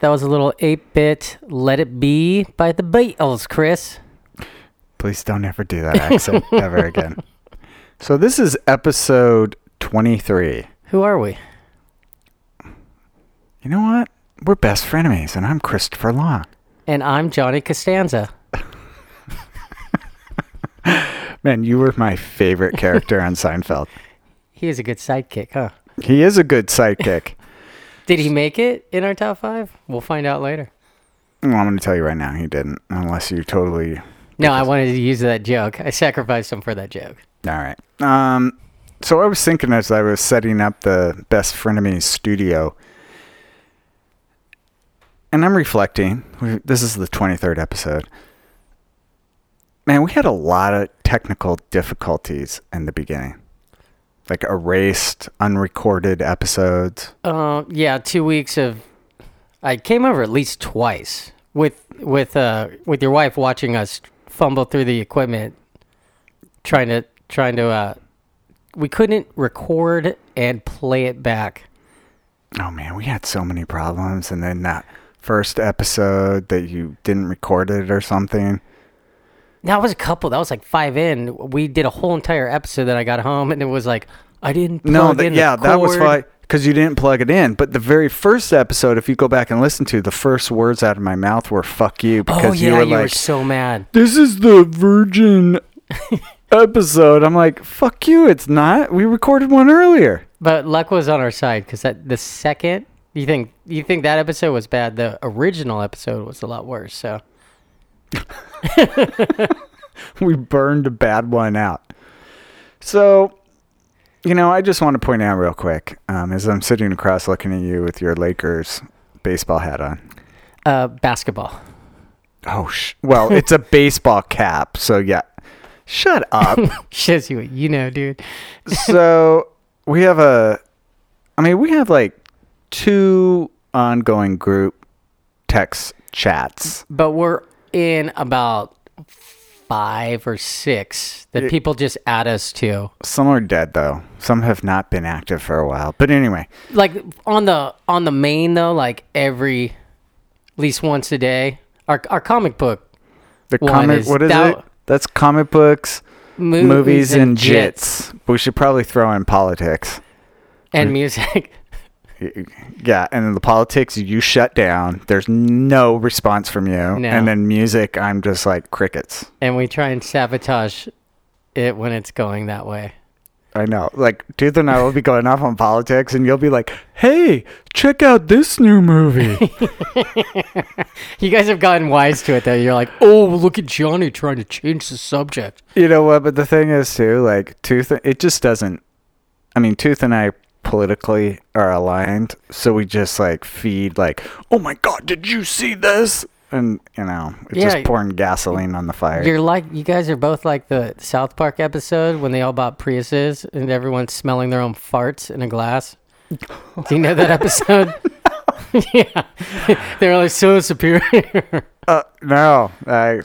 right, that was a little 8 bit Let It Be by the Beatles, Chris. Please don't ever do that accent ever again. So this is episode 23. Who are we? You know what? We're best frenemies, and I'm Christopher Long. And I'm Johnny Costanza. Man, you were my favorite character on Seinfeld. He is a good sidekick, huh? He is a good sidekick. Did he make it in our top five? We'll find out later. Well, I'm going to tell you right now, he didn't, unless you totally. No, I wanted to use that joke. I sacrificed him for that joke. All right. Um, so I was thinking as I was setting up the best frenemies studio, and I'm reflecting. This is the 23rd episode. Man, we had a lot of technical difficulties in the beginning, like erased, unrecorded episodes. Uh, yeah, two weeks of. I came over at least twice with with uh with your wife watching us fumble through the equipment, trying to trying to uh, we couldn't record and play it back. Oh man, we had so many problems, and then that first episode that you didn't record it or something. That was a couple. That was like five in. We did a whole entire episode that I got home, and it was like I didn't. Plug No, in that, the yeah, that was why because you didn't plug it in. But the very first episode, if you go back and listen to, the first words out of my mouth were "fuck you" oh, because Oh yeah, you were you were like, so mad. "This is the virgin episode." I'm like, "Fuck you!" It's not. We recorded one earlier. But luck was on our side because that the second you think you think that episode was bad, the original episode was a lot worse. So we burned a bad one out. So, you know, I just want to point out real quick, um, as I'm sitting across looking at you with your Lakers baseball hat on. uh, basketball. Oh, sh- well, it's a baseball cap, so yeah. Shut up. Shows you what you know, dude. so we have a, I mean, we have like two ongoing group text chats. But we're in about five or six that It- people just add us to. Some are dead though. Some have not been active for a while. But anyway, Like on the on the main though, like every at least once a day. Our our comic book the comic, is what is Dow- it? That's comic books. movies, movies and jits jits. We should probably throw in politics. and music. Yeah, and then the politics you shut down. There's no response from you. No. And then music, I'm just like crickets. and we try and sabotage it when it's going that way. I know. Like Tooth and I will be going off on politics, and you'll be like, "Hey, check out this new movie." You guys have gotten wise to it though. You're like, oh, look at Johnny trying to change the subject. you know what? But the thing is, too, like Tooth, it just doesn't. I mean, Tooth and I politically are aligned, so we just like feed like, "Oh my God, did you see this?" And you know, it's Yeah. just pouring gasoline on the fire. You're like, you guys are both like the South Park episode when they all bought Priuses and everyone's smelling their own farts in a glass. Do you know that episode? yeah, they're like so superior. Uh, no, I.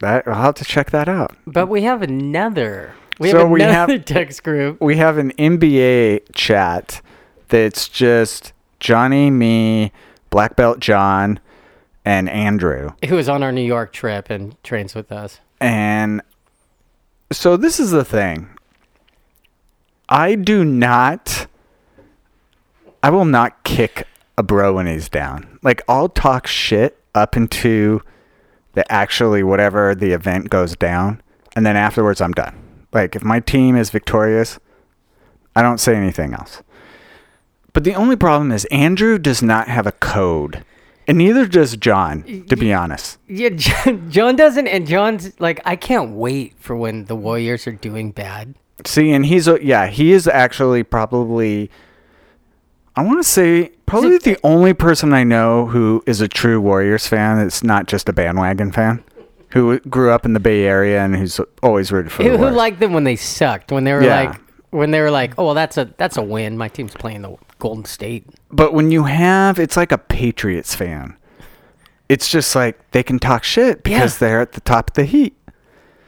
That I'll have to check that out. but we have another. We So have we have- text group. We have an NBA chat that's just Johnny, me, Black Belt John, and Andrew. Who was on our New York trip and trains with us? And so this is the thing. I do not. I will not kick a bro when he's down. Like I'll talk shit up into the actually whatever the event goes down, and then afterwards I'm done. Like if my team is victorious, I don't say anything else. But the only problem is Andrew does not have a code. And neither does John, to be honest. Yeah, John, doesn't, and John's like, I can't wait for when the Warriors are doing bad. See, and he's a, yeah, he is actually probably I want to say probably it- the only person I know who is a true Warriors fan It's not just a bandwagon fan, who grew up in the Bay Area and who's always rooted for the Who, who liked them when they sucked? When they were Yeah. like, when they were like, oh well, that's a that's a win. My team's playing the Golden State. But when you have, it's like a Patriots fan. It's just like they can talk shit because Yeah. they're at the top of the heat.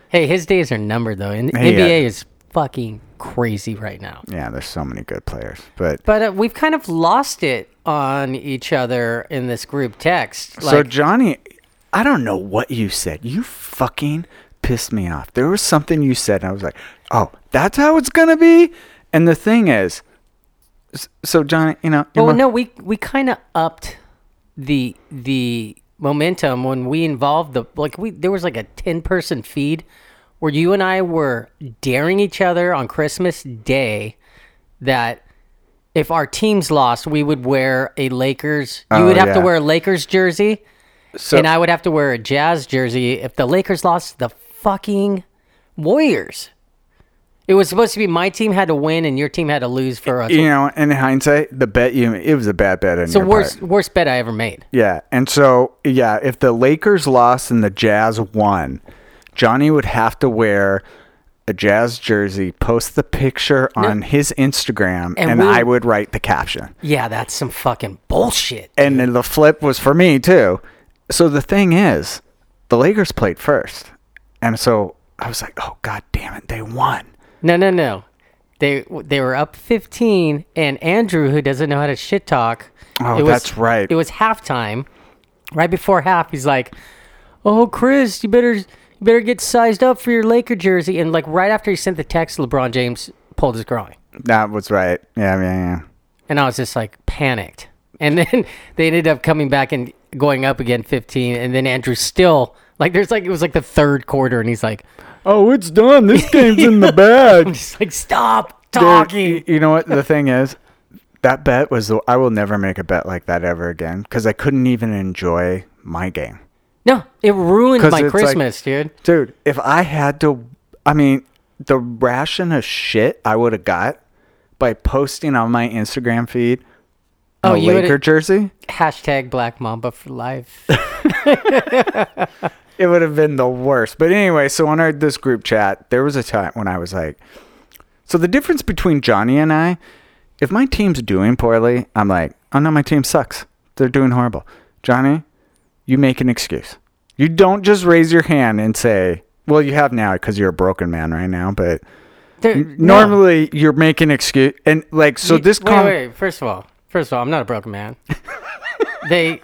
Hey, his days are numbered though. And Hey, NBA uh, is fucking crazy right now. Yeah, there's so many good players, but But uh, we've kind of lost it on each other in this group text. so Johnny, I don't know what you said. You fucking pissed me off. There was something you said, and I was like, "Oh, that's how it's gonna be." And the thing is, so Johnny, you know, well, mo- no, we we kind of upped the the momentum when we involved the like we there was like a ten person feed where you and I were daring each other on Christmas Day that if our teams lost, we would wear a Lakers. You Oh, would have to wear a Lakers jersey, so and I would have to wear a Jazz jersey if the Lakers lost the fucking Warriors. It was supposed to be my team had to win and your team had to lose for us. you know, in hindsight, the bet you it was a bad bet. It's the worst part. worst bet I ever made. Yeah, and so yeah, if the Lakers lost and the Jazz won, Johnny would have to wear a Jazz jersey, post the picture on his Instagram, And and, I would write the caption. Yeah, that's some fucking bullshit. And then the flip was for me too. So the thing is, the Lakers played first, and so I was like, "Oh God damn it, they won!" No, no, no. They they were up 15, and Andrew, who doesn't know how to shit talk, Oh, it was- that's right. It was halftime. Right before half, he's like, "Oh, Chris, you better you better get sized up for your Laker jersey." And like right after he sent the text, LeBron James pulled his groin, That was right. Yeah, yeah, yeah. and I was just like panicked. And then they ended up coming back and going up again 15, and then Andrew still like there's like it was like the third quarter, and he's like, Oh, it's done. This game's in the I'm bag. just like, stop Dude, talking. y- you know what? The thing is, that bet was. The, I will never make a bet like that ever again because I couldn't even enjoy my game, No, it ruined my it's like- Christmas, dude. dude. If I had to, I mean, the ration of shit I would have got by posting on my Instagram feed Oh, a would've- Laker jersey, Hashtag Black Mamba for life. it would have been the worst. But anyway, so on our this group chat, there was a time when I was like, so the difference between Johnny and I, if my team's doing poorly, I'm like, oh no, my team sucks. They're doing horrible. Johnny, you make an excuse. You don't just raise your hand and say, well, you have now because you're a broken man right now, but There- no. normally you're making excuse and like so You- this wait, wait. First of all, first of all, I'm not a broken man. they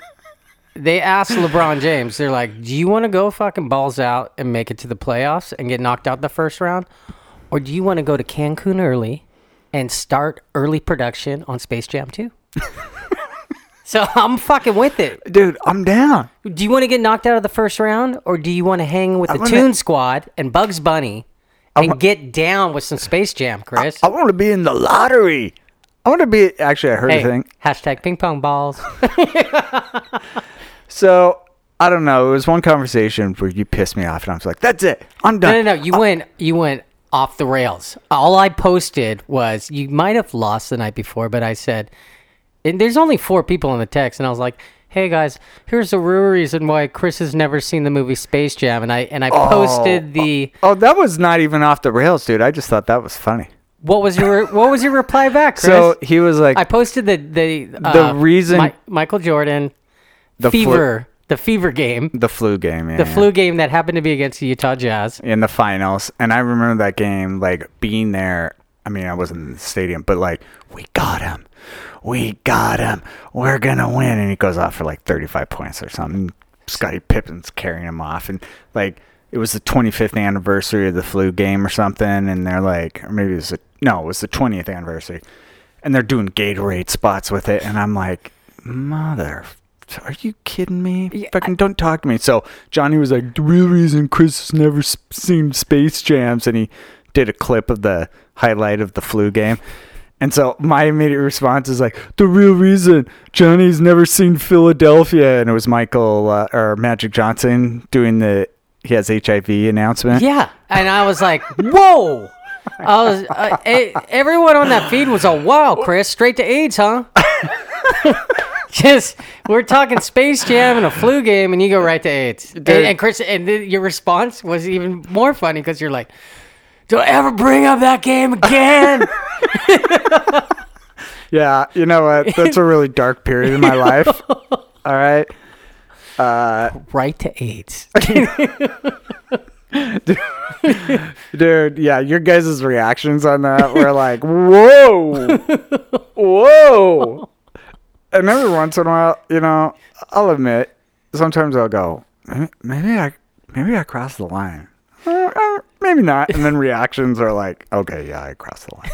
they asked LeBron James. They're like, "Do you want to go fucking balls out and make it to the playoffs and get knocked out the first round, or do you want to go to Cancun early and start early production on Space Jam 2?" so I'm fucking with it. dude, I'm down. Do you want to get knocked out of the first round, or do you want to hang with the wanna- Toon Squad and Bugs Bunny and get down with some Space Jam, Chris? I want to be in the lottery. I want to be actually I heard hey, a thing. hashtag ping pong balls. So I don't know. It was one conversation where you pissed me off, and I was like, "That's it. I'm no, done." no, no. You uh, went, you went off the rails. All I posted was you might have lost the night before, but I said, and there's only four people in the text, and I was like, "Hey guys, here's the real reason why Chris has never seen the movie Space Jam," and I and I posted oh, the Oh, that was not even off the rails, dude. I just thought that was funny. What was your what was your reply back, Chris? So he was like, I posted the the uh, reason- Mi- Michael Jordan the flu- fever the fever game the flu game, yeah, the yeah. flu game that happened to be against the Utah Jazz. in the finals, and I remember that game, like being there. I mean, I wasn't in the stadium, but like, we got him, we got him, we're gonna win, and he goes off for like 35 points or something. Scottie Pippen's carrying him off, and like it was the 25th anniversary of the flu game or something, and they're like, or maybe it was a, no, it was the 20th anniversary, and they're doing Gatorade spots with it, and I'm like, mother. Are you kidding me? Yeah, Fucking don't talk to me. So Johnny was like, the real reason Chris has never seen Space Jams, and he did a clip of the highlight of the flu game. And so my immediate response is like, the real reason Johnny's never seen Philadelphia, and it was Michael uh, or Magic Johnson doing the he has HIV announcement. Yeah, and I was like, "Whoa!" I was uh, everyone on that feed was a wow, Chris, straight to AIDS, huh? Just we're talking Space Jam and a flu game, and you go right to AIDS. And, and Chris, and then your response was even more funny because you're like, "Don't ever bring up that game again." Yeah, you know what? That's a really dark period in my life. All right. Right to AIDS. Dude, yeah, your guys' reactions on that were like, whoa, whoa. And every once in a while, you know, I'll admit, sometimes I'll go, "Eh, maybe I, maybe I crossed the line. Uh, uh, maybe not. And then reactions are like, okay, yeah, I crossed the line.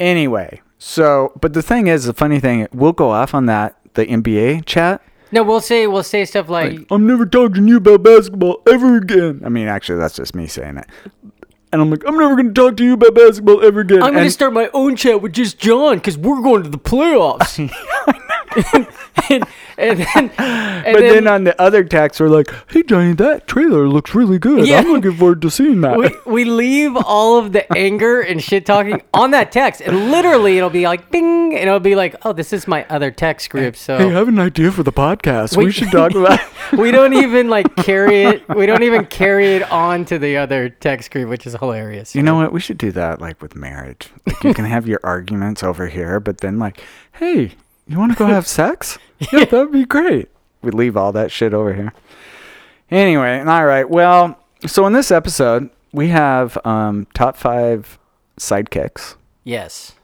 anyway, so, but the thing is, the funny thing, we'll go off on that, the NBA chat. No, we'll say we'll say stuff like, I'm never talking to you about basketball ever again. I mean, actually, that's just me saying it. And I'm like, I'm never going to talk to you about basketball ever again. "I'm going to start my own chat with just John because we're going to the playoffs." and, and then, and but then, then, on the other text, we're like, hey, Johnny, that trailer looks really good. Yeah. I'm looking forward to seeing that. we, we leave all of the anger and shit talking on that text, and literally it'll be like bing, and it'll be like, "Oh, this is my other text group." So hey, I have an idea for the podcast. We, We- should talk about we don't even like carry it. We don't even carry it on to the other text group, which is hilarious. You know what? We should do that like with marriage. Like you can have your arguments over here, but then like, hey, you want to go have sex? Yeah, that'd be great. We leave all that shit over here. Anyway, all right. Well, so in this episode, we have um, top five sidekicks, Yes.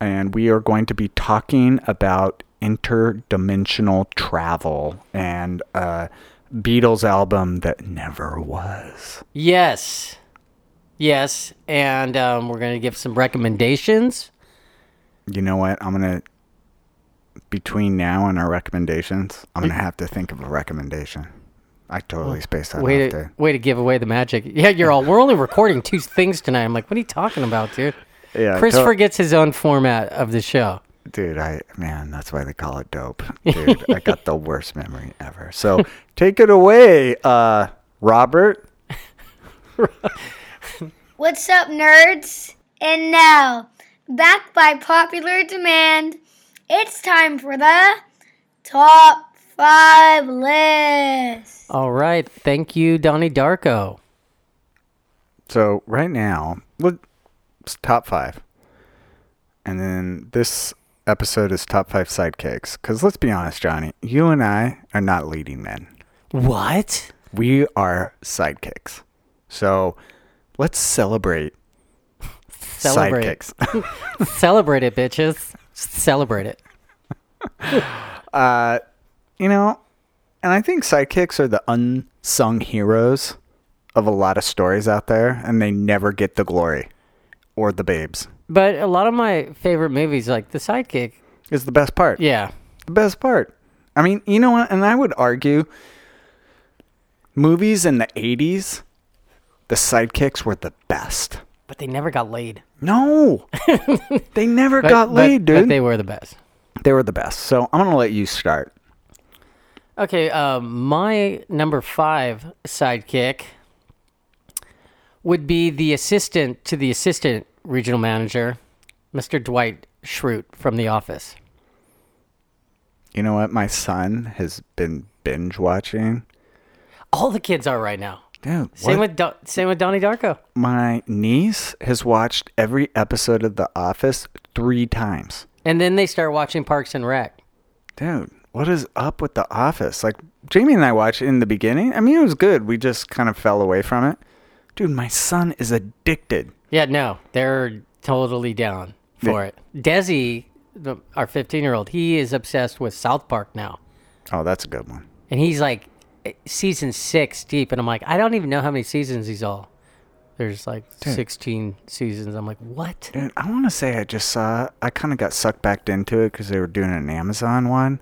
and we are going to be talking about interdimensional travel and a Beatles album that never was. Yes. Yes. And um, we're going to give some recommendations. You know what? I'm gonna between now and our recommendations, I'm gonna have to think of a recommendation. I totally spaced that Way off, to, dude. way to give away the magic. Yeah, you're all, we're only recording two things tonight. I'm like, what are you talking about, dude? Yeah, Chris to- forgets his own format of the show. dude. I man, that's why they call it dope, dude. I got the worst memory ever. So take it away, uh, Robert. What's up, nerds? And now, back by popular demand, it's time for the top five list. All right. Thank you, Donnie Darko. So right now, let- it's top five, and then this episode is top five sidekicks. Because let's be honest, Johnny, you and I are not leading men. What? We are sidekicks. So let's celebrate, Celebrate. sidekicks. Celebrate it, bitches. Celebrate it. uh, you know, and I think sidekicks are the unsung heroes of a lot of stories out there, and they never get the glory or the babes. But a lot of my favorite movies, like The Sidekick, Is the best part. yeah, the best part. I mean, you know what? And I would argue movies in the 80s, the sidekicks were the best. But they never got laid. No, they never But, got but- laid, dude. they They, were the best. They were the best. So I'm going to let you start. Okay, um, my number five sidekick would be the assistant to the assistant regional manager, Mr. Dwight Schrute from The Office. You know what? My son has been binge watching. All the kids are right now. Dude, Same what? with Do- same with Donnie Darko. my niece has watched every episode of The Office three times. And then they start watching Parks and Rec. Dude, what is up with The Office? Like, Jamie and I watched it in the beginning. I mean, it was good. We just kind of fell away from it. Dude, my son is addicted. Yeah, no, they're totally down for it. Desi, the, our 15 year old, he is obsessed with South Park now. Oh, that's a good one. And he's like season six deep. And I'm like, I don't even know how many seasons he's all. There's like 16 seasons. I'm like, what? Dude, I want to say I just saw. I kind of got sucked back into it because they were doing an Amazon one.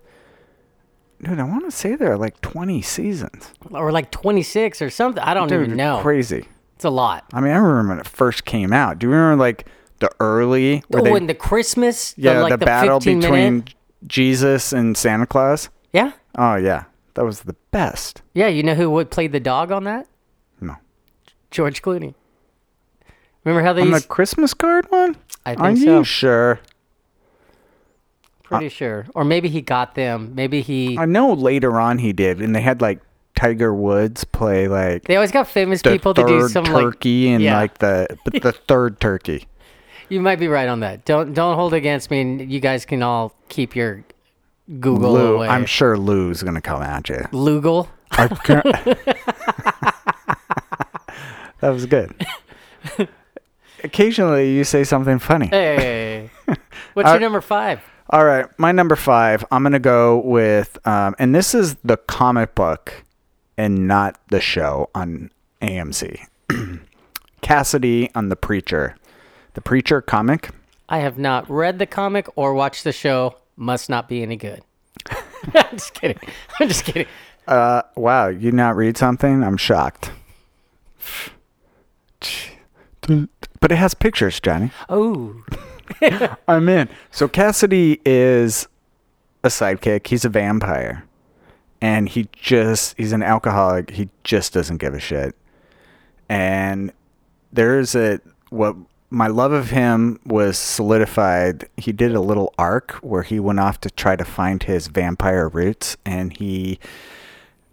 Dude, I want to say there are like 20 seasons. Or like 26 or something. I don't Dude, even know. crazy. It's a lot. I mean, I remember when it first came out. Do you remember like the early? where Oh, they- and the Christmas, the, yeah, like the, the, battle between minute. Jesus and Santa Claus. Yeah. Oh yeah, that was the best. Yeah. You know who would play the dog on that? No, George Clooney. Remember how they on the Christmas card one. I think Are so. you sure? Pretty sure. Or maybe he got them. Maybe he. I know later on he did, and they had like Tiger Woods play like They always got famous people to do some like. turkey and yeah. like the but the third turkey. You might be right on that. Don't don't hold against me, and you guys can all keep your Google Lou, away. I'm sure Lou's gonna come at you. Lugal. That was good. Occasionally, you say something funny. Hey, what's Uh, your number five? All right, my number five. I'm gonna go with, um, and this is the comic book, and not the show on AMC. Cassidy on the Preacher, the Preacher comic. I have not read the comic or watched the show. Must not be any good. I'm just kidding. I'm just kidding. Uh, wow, you not read something? I'm shocked. But it has pictures, Johnny. Oh, I'm in. So Cassidy is a sidekick. He's a vampire. And he just he's an alcoholic. He just doesn't give a shit. And there's a what my love of him was solidified. He did a little arc where he went off to try to find his vampire roots and he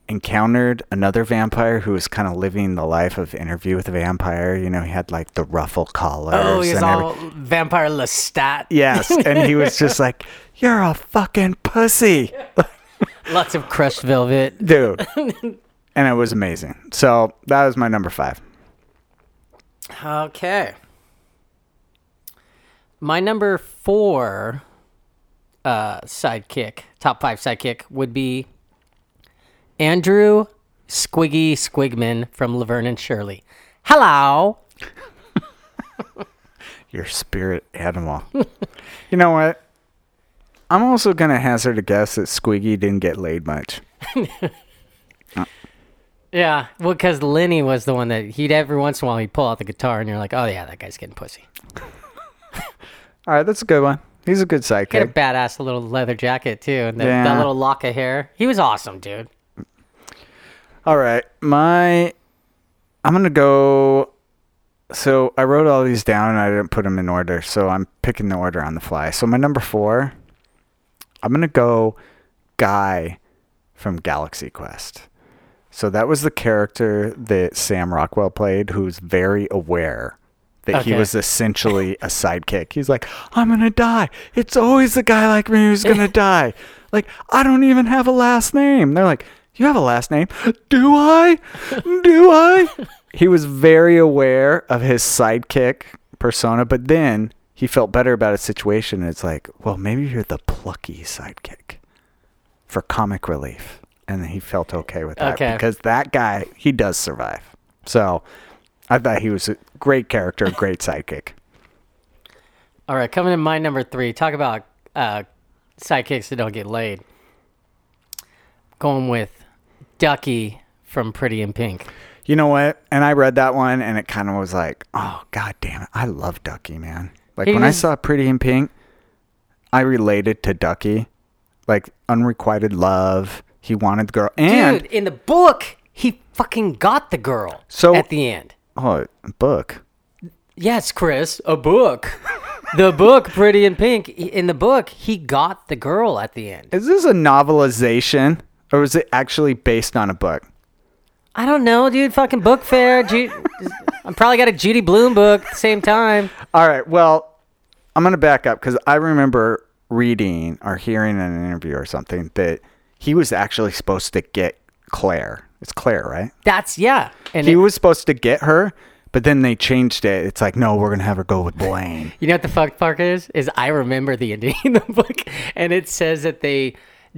encountered another vampire who was kind of living the life of interview with a vampire. You know, he had like the ruffle collars. oh, he's every- all vampire Lestat. Yes, and he was just like, "You're a fucking pussy, Lots of crushed velvet. dude," and it was amazing. So that was my number five. Okay. My number four uh, sidekick, top five sidekick, would be Andrew Squiggy Squiggman from Laverne and Shirley. Hello. Your spirit animal. you know what? I'm also gonna hazard a guess that Squiggy didn't get laid much. Yeah, well, because Lenny was the one that he'd every once in a while he'd pull out the guitar and you're like, oh yeah, that guy's getting pussy. All right, that's a good one. He's a good He had a badass little leather jacket too, and the, that little lock of hair. He was awesome, dude. All right, my I'm gonna go. So I wrote all these down and I didn't put them in order, so I'm picking the order on the fly. So my number four, I'm gonna go Guy from Galaxy Quest. So that was the character that Sam Rockwell played, who's very aware that he was essentially a sidekick. He's like, I'm gonna die. It's always a guy like me who's gonna die. Like, I don't even have a last name. They're like, You have a last name? Do I? Do I? he was very aware of his sidekick persona, but then he felt better about his situation. And it's like, well, maybe you're the plucky sidekick for comic relief. And he felt okay with that Okay. because that guy, he does survive. So I thought he was a great character, a great sidekick. All right, coming in my number three. Talk about uh, sidekicks that don't get laid. Going with Ducky from Pretty in Pink. You know what? And I read that one, and it kind of was like, oh god damn it! I love Ducky, man. Like He when I saw Pretty in Pink, I related to Ducky, like unrequited love. He wanted the girl, and Dude, in the book, he fucking got the girl So- at the end. Oh, book. Yes, Chris, a book. the book, Pretty in Pink. In the book, he got the girl at the end. Is this a novelization, or is it actually based on a book? I don't know, dude. Fucking book fair. Ju- I probably got a Judy Blume book at the same time. All right. Well, I'm gonna back up because I remember reading or hearing in an interview or something that he was actually supposed to get Claire. It's Claire, right? That's yeah. And he it- was supposed to get her, but then they changed it. It's like, no, we're gonna have her go with Blaine. You know what the fuck part is? Is I remember the ending in the book, and it says that they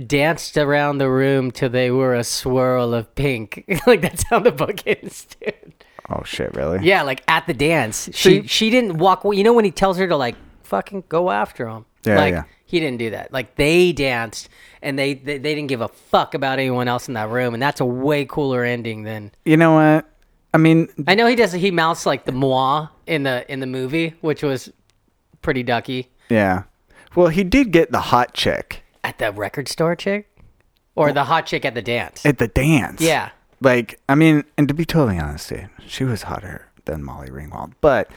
danced around the room till they were a swirl of pink. like that's how the book ends, dude. oh shit, really? Yeah, like at the dance, she she didn't walk. You know when he tells her to like fucking go after him. Yeah, like, yeah. He didn't do that. Like they danced, and they, they they didn't give a fuck about anyone else in that room, and that's a way cooler ending than. You know what? I mean, I know he does. He mouths like the moi in the in the movie, which was pretty ducky. yeah. Well, he did get the hot chick At the record store chick? Or the hot chick at the dance? at the dance. yeah. Like, I mean, and to be totally honest, dude, she was hotter than Molly Ringwald. But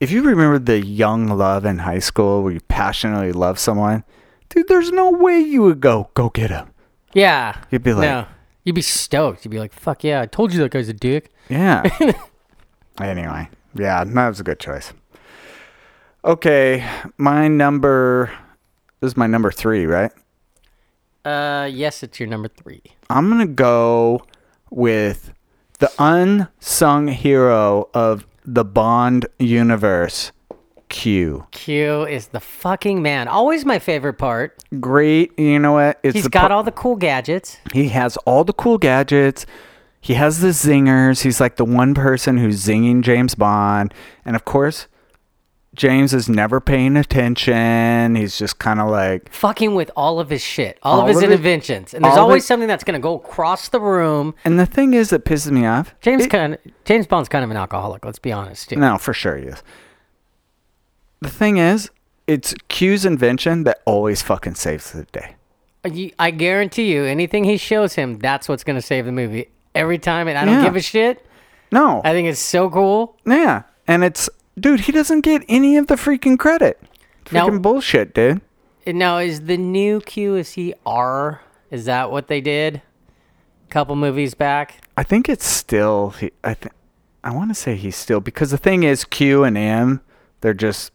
if you remember the young love in high school where you passionately love someone, dude, there's no way you would go, go get him. Yeah. You'd be like- no. You'd be stoked. You'd be like, fuck yeah, I told you that guy's a dick. Yeah. anyway, yeah, that was a good choice. Okay, my number. This is my number three, right? Uh, yes, it's your number three. I'm gonna go with the unsung hero of the Bond universe, Q. Q is the fucking man. Always my favorite part. Great, you know what? It's He's got par- all the cool gadgets. He has all the cool gadgets. He has the zingers. He's like the one person who's zinging James Bond. And of course, James is never paying attention. He's just kind of like, Fucking with all of his shit, all, All of his of it- inventions, and there's always it- something that's gonna go across the room. and the thing is that pisses me off. James it- kind of, James Bond's kind of an alcoholic. Let's be honest. Too. No, for sure he is. The thing is, it's Q's invention that always fucking saves the day. Uh, I guarantee you, anything he shows him, that's what's gonna save the movie every time. And I don't Yeah. give a shit. No. I think it's so cool. yeah. And it's, dude, he doesn't get any of the freaking credit. Freaking bullshit, dude. Now, is the new Q is he R? Is that what they did? A couple movies back. I think it's still. I think. I want to say he's still because the thing is Q and M, they're just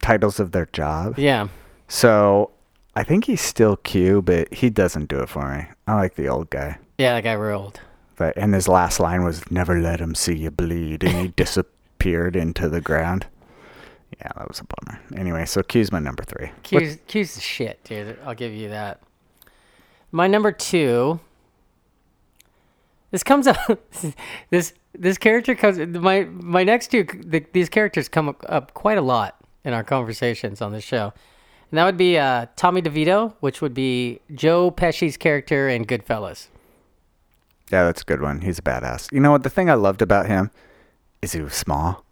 titles of their job. Yeah. So I think he's still Q, but he doesn't do it for me. I like the old guy. Yeah, that guy ruled. But and his last line was "Never let him see you bleed," and he disappeared into the ground. Yeah, that was a bummer. Anyway, so Q's my number three. What- Q's, Q's the shit, dude. I'll give you that. My number two. This comes up. this this character comes. My my next two. The, these characters come up, up quite a lot in our conversations on this show, and that would be uh, Tommy DeVito, which would be Joe Pesci's character in Goodfellas. yeah, that's a good one. He's a badass. You know what? The thing I loved about him is he was small,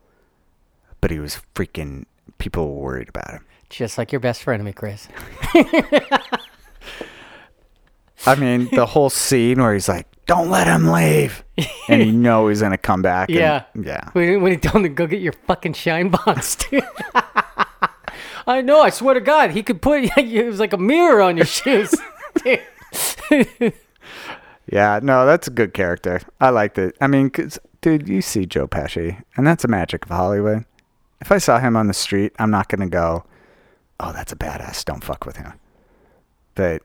but he was freaking. People were worried about him. Just like your best friend, of me, Chris. I mean, the whole scene where he's like, "Don't let him leave," and you know he's gonna come back. and- Yeah. yeah. When, when he told him to go get your fucking shine box, dude. I know. I swear to God, he could put it was like a mirror on your shoes. Dude. Yeah, no, that's a good character. I liked it. I mean, 'cause, dude, you see Joe Pesci, and that's the magic of Hollywood. If I saw him on the street, I'm not gonna go, "Oh, that's a badass. Don't fuck with him." But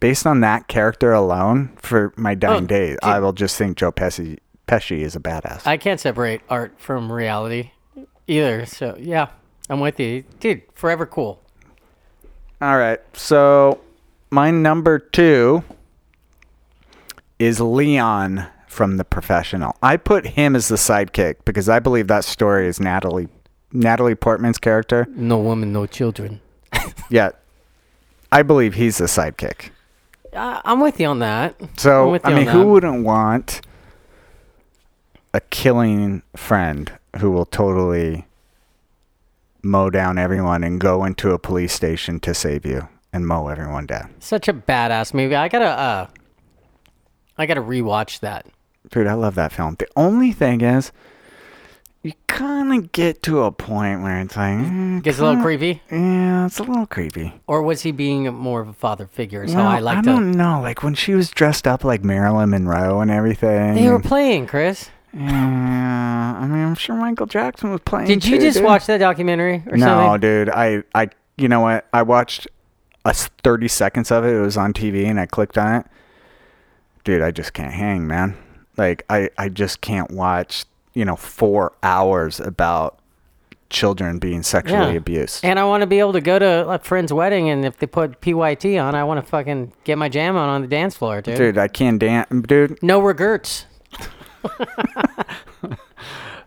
based on that character alone, for my oh, dying Oh, days, I will just think Joe Pesci Pesci is a badass. I can't separate art from reality either. So yeah, I'm with you, dude. Forever cool. All right, so my number two is Leon from The Professional. I put him as the sidekick because I believe that story is Natalie Natalie Portman's character. No woman, no children. Yeah, I believe he's the sidekick. Uh, I'm with you on that. So I mean, who wouldn't want a killing friend who will totally mow down everyone and go into a police station to save you and mow everyone down? Such a badass movie. I gotta uh, I gotta rewatch that. Dude, I love that film. The only thing is, you kind of get to a point where it's like, eh, Gets a little creepy. Yeah, it's a little creepy. Or was he being more of a father figure? Is No, how I like I to. don't know. Like when she was dressed up like Marilyn Monroe and everything. They were playing, Chris. yeah, I mean, I'm sure Michael Jackson was playing. Did you too, just dude. watch that documentary or No, something? No, dude. I, I, you know what? I watched a s- 30 seconds of it. It was on TV, and I clicked on it. Dude, I just can't hang, man. Like, I, I just can't watch, you know, four hours about children being sexually Yeah. abused. And I want to be able to go to a friend's wedding, and if they put PYT on, I want to fucking get my jam on on the dance floor, dude. Dude, I can't dance. Dude, No regrets.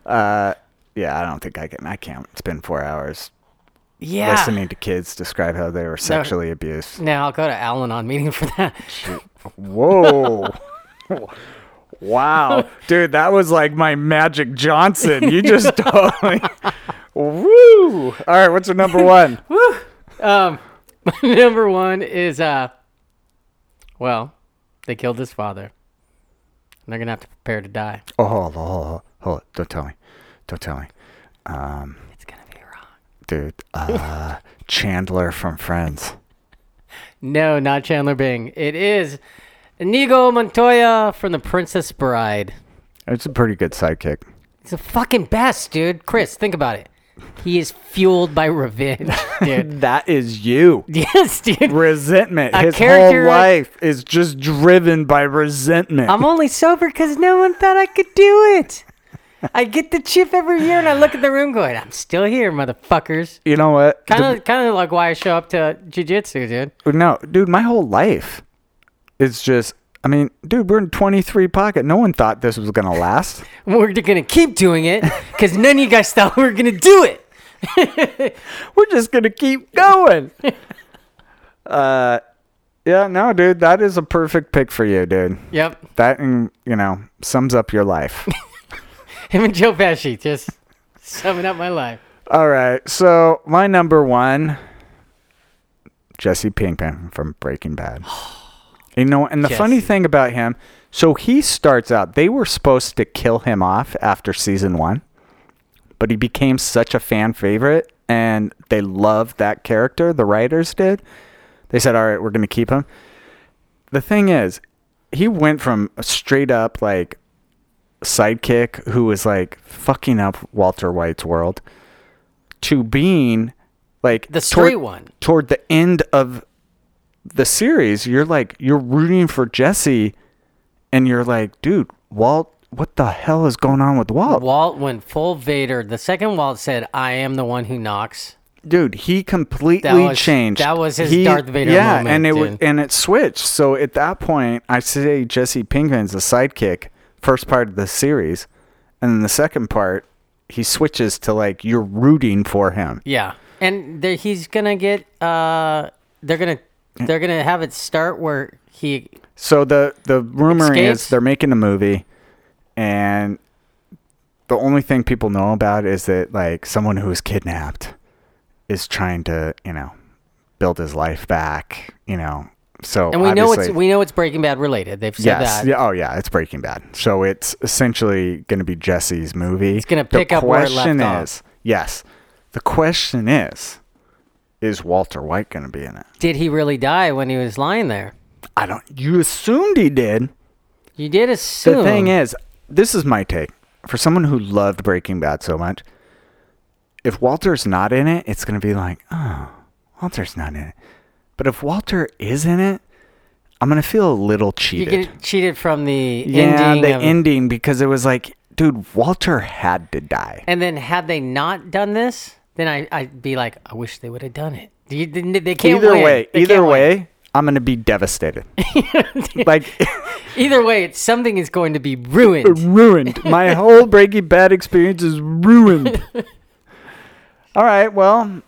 uh, yeah, I don't think I can. I can't spend four hours Yeah. listening to kids describe how they were sexually abused. Now I'll go to Al-Anon meeting for that. Whoa. wow. Dude, that was like my Magic Johnson. You just totally. Woo. All right, what's your number one? Um, my number one is uh, well, they killed his father. And they're gonna have to prepare to die. Oh, hold hold on, hold. Don't tell me. Don't tell me. Um, It's gonna be wrong. dude, uh, Chandler from Friends. No, not Chandler Bing. It is Inigo Montoya from The Princess Bride. It's a pretty good sidekick. He's the fucking best, dude. Chris, think about it. He is fueled by revenge, dude. That is you. yes, dude. Resentment. A His character- whole life is just driven by resentment. I'm only sober because no one thought I could do it. I get the chip every year, and I look at the room going, "I'm still here, motherfuckers." you know what? Kind of, kind of like why I show up to jujitsu, dude. The- no, dude, my whole life is just. I mean, dude, we're in 23 pocket. No one thought this was gonna last. We're gonna keep doing it because none of you guys thought we were gonna do it. We're just gonna keep going. uh, yeah, no, dude, that is a perfect pick for you, dude. Yep. That, mm, you know, sums up your life. Him and Joe Pesci just summing up my life. All right, so my number one, Jesse Pinkman from Breaking Bad. You know, and the funny thing about him, so he starts out. They were supposed to kill him off after season one, but he became such a fan favorite, and they loved that character. The writers did. They said, "All right, we're going to keep him." The thing is, he went from a straight up like sidekick who was like fucking up Walter White's world to being like The straight toward, one. toward the end of the series you're like you're rooting for Jesse and you're like dude Walt what the hell is going on with Walt Walt went full Vader. The second Walt said, "I am the one who knocks." dude he completely That was- changed that was his He- Darth Vader yeah moment, and it dude. and it switched so at that point I say Jesse Pinkman's the sidekick first part of the series and then the second part he switches to like you're rooting for him Yeah, and he's gonna get. Uh, they're gonna they're gonna have it start where he. So the the rumor Escapes? is they're making a movie, and the only thing people know about is that like someone who was kidnapped is trying to you know build his life back. You know, so And we know it's we know it's Breaking Bad related. They've said yes, that. yeah, oh yeah, it's Breaking Bad. So it's essentially going to be Jesse's movie. It's gonna pick up where it left question off. is, yes, the question is, is Walter White going to be in it? Did he really die when he was lying there? I don't. You assumed he did. You did assume. The thing is, this is my take. For someone who loved Breaking Bad so much, if Walter's not in it, it's going to be like, oh, Walter's not in it. But if Walter is in it, I'm going to feel a little you cheated. get cheated from the yeah, ending. the of- ending because it was like, dude, Walter had to die. and then had they not done this, then I I'd be like, I wish they would have done it. You, they they can't either win. way, They either can't win. way, I'm going to be devastated. like Either way, it's, something is going to be ruined. ruined. My whole Breaking Bad experience is ruined. All right, well,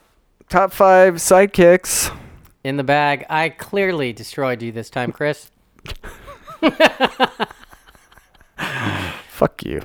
top five sidekicks. in the bag. I clearly destroyed you this time, Chris. Fuck you.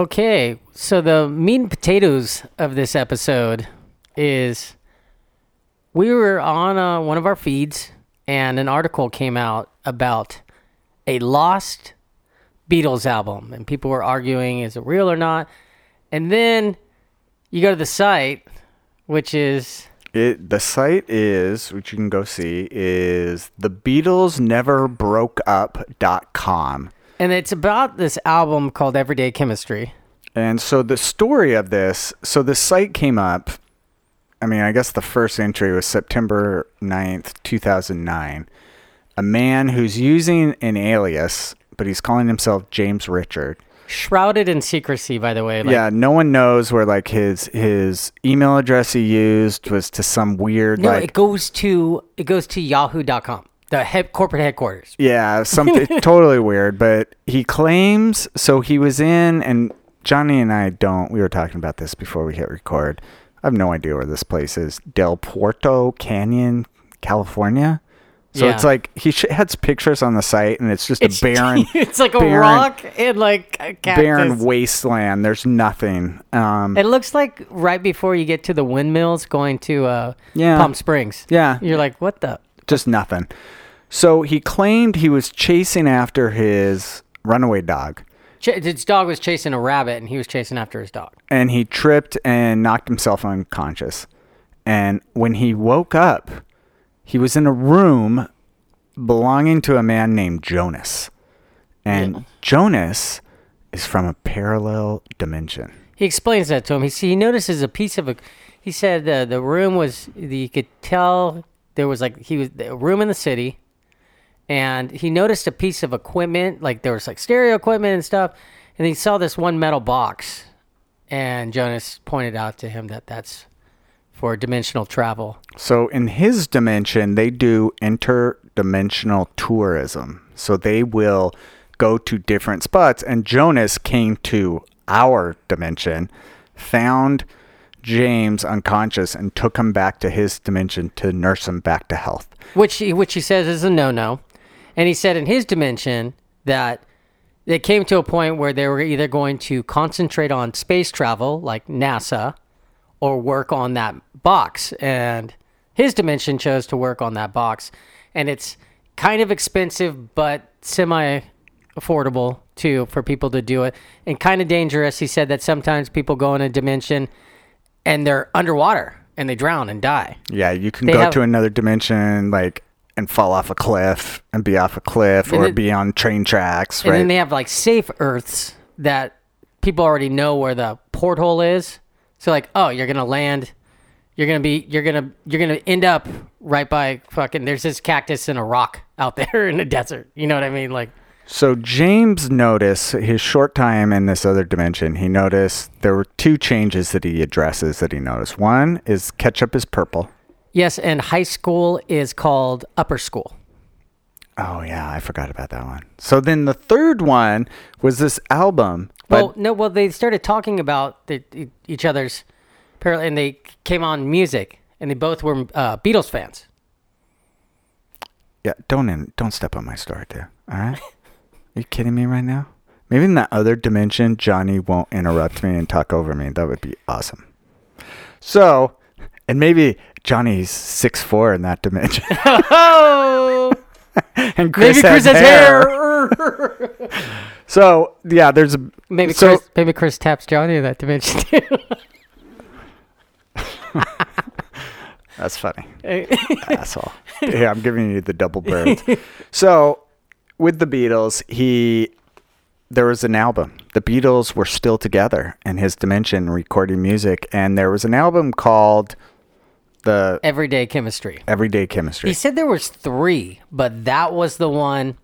Okay, so the meat and potatoes of this episode is we were on uh, one of our feeds and an article came out about a lost Beatles album, and people were arguing is it real or not. And then you go to the site, which is It the site is, which you can go see, is the Beatles never broke up.com. and it's about this album called Everyday Chemistry. And so the story of this, so the site came up. I mean, I guess the first entry was September 9th, 2009. A man who's using an alias, but he's calling himself James Richard. Shrouded in secrecy, by the way. Like, yeah, no one knows where like his his email address he used was to some weird No, like it goes to it goes to yahoo.com, the head, corporate headquarters. Yeah, something totally weird. But he claims so he was in, and Johnny and I don't. We were talking about this before we hit record. I have no idea where this place is. Del Puerto Canyon, California. So Yeah. it's like he sh- has pictures on the site, and it's just It's a barren, it's like a barren- rock and like a cactus. barren wasteland. There's nothing. Um, It looks like right before you get to the windmills going to uh, Yeah. Palm Springs. yeah, You're like, what the? just nothing. So he claimed he was chasing after his runaway dog. Ch- his dog was chasing a rabbit and he was chasing after his dog. and he tripped and knocked himself unconscious. And when he woke up, he was in a room belonging to a man named Jonas. And Jonas is from a parallel dimension. He explains that to him. He he notices a piece of a. He said uh, the room was you could tell there was like he was a room in the city, and he noticed a piece of equipment like there was like stereo equipment and stuff, and he saw this one metal box, and Jonas pointed out to him that that's for dimensional travel. So in his dimension, they do interdimensional tourism. So they will go to different spots. And Jonas came to our dimension, found James unconscious, and took him back to his dimension to nurse him back to health. which he, which he says is a no-no. And he said in his dimension that they came to a point where they were either going to concentrate on space travel, like NASA, or work on that box. And his dimension chose to work on that box, and it's kind of expensive, but semi affordable too for people to do it, and kind of dangerous. He said that sometimes people go in a dimension and they're underwater and they drown and die. Yeah, you can They go have- to another dimension, like, and fall off a cliff and be off a cliff And or it- be on train tracks, And right? then they have like safe Earths that people already know where the porthole is. So like, oh, you're gonna land, you're gonna be, you're gonna, you're gonna end up right by fucking. There's this cactus and a rock out there in the desert. You know what I mean? Like, So James noticed his short time in this other dimension. He noticed there were two changes that he addresses that he noticed. One is ketchup is purple. Yes, and high school is called upper school. Oh yeah, I forgot about that one. So then the third one was this album. Well, no, well they started talking about the, each other's, par- and they came on music, and they both were uh, Beatles fans. yeah, don't in, don't step on my story, too. All right? Are you kidding me right now? Maybe in that other dimension, Johnny won't interrupt me and talk over me. That would be awesome. So, and maybe Johnny's six four in that dimension, Oh, and Chris maybe Chris has has hair. hair. So yeah, there's a Maybe so Chris, maybe Chris taps Johnny in that dimension too. that's funny. asshole. Yeah, I'm giving you the double bird. so, with the Beatles, he there was an album. The Beatles were still together in his dimension recording music, and there was an album called the Everyday chemistry. Everyday Chemistry. He said there was three, but that was the one.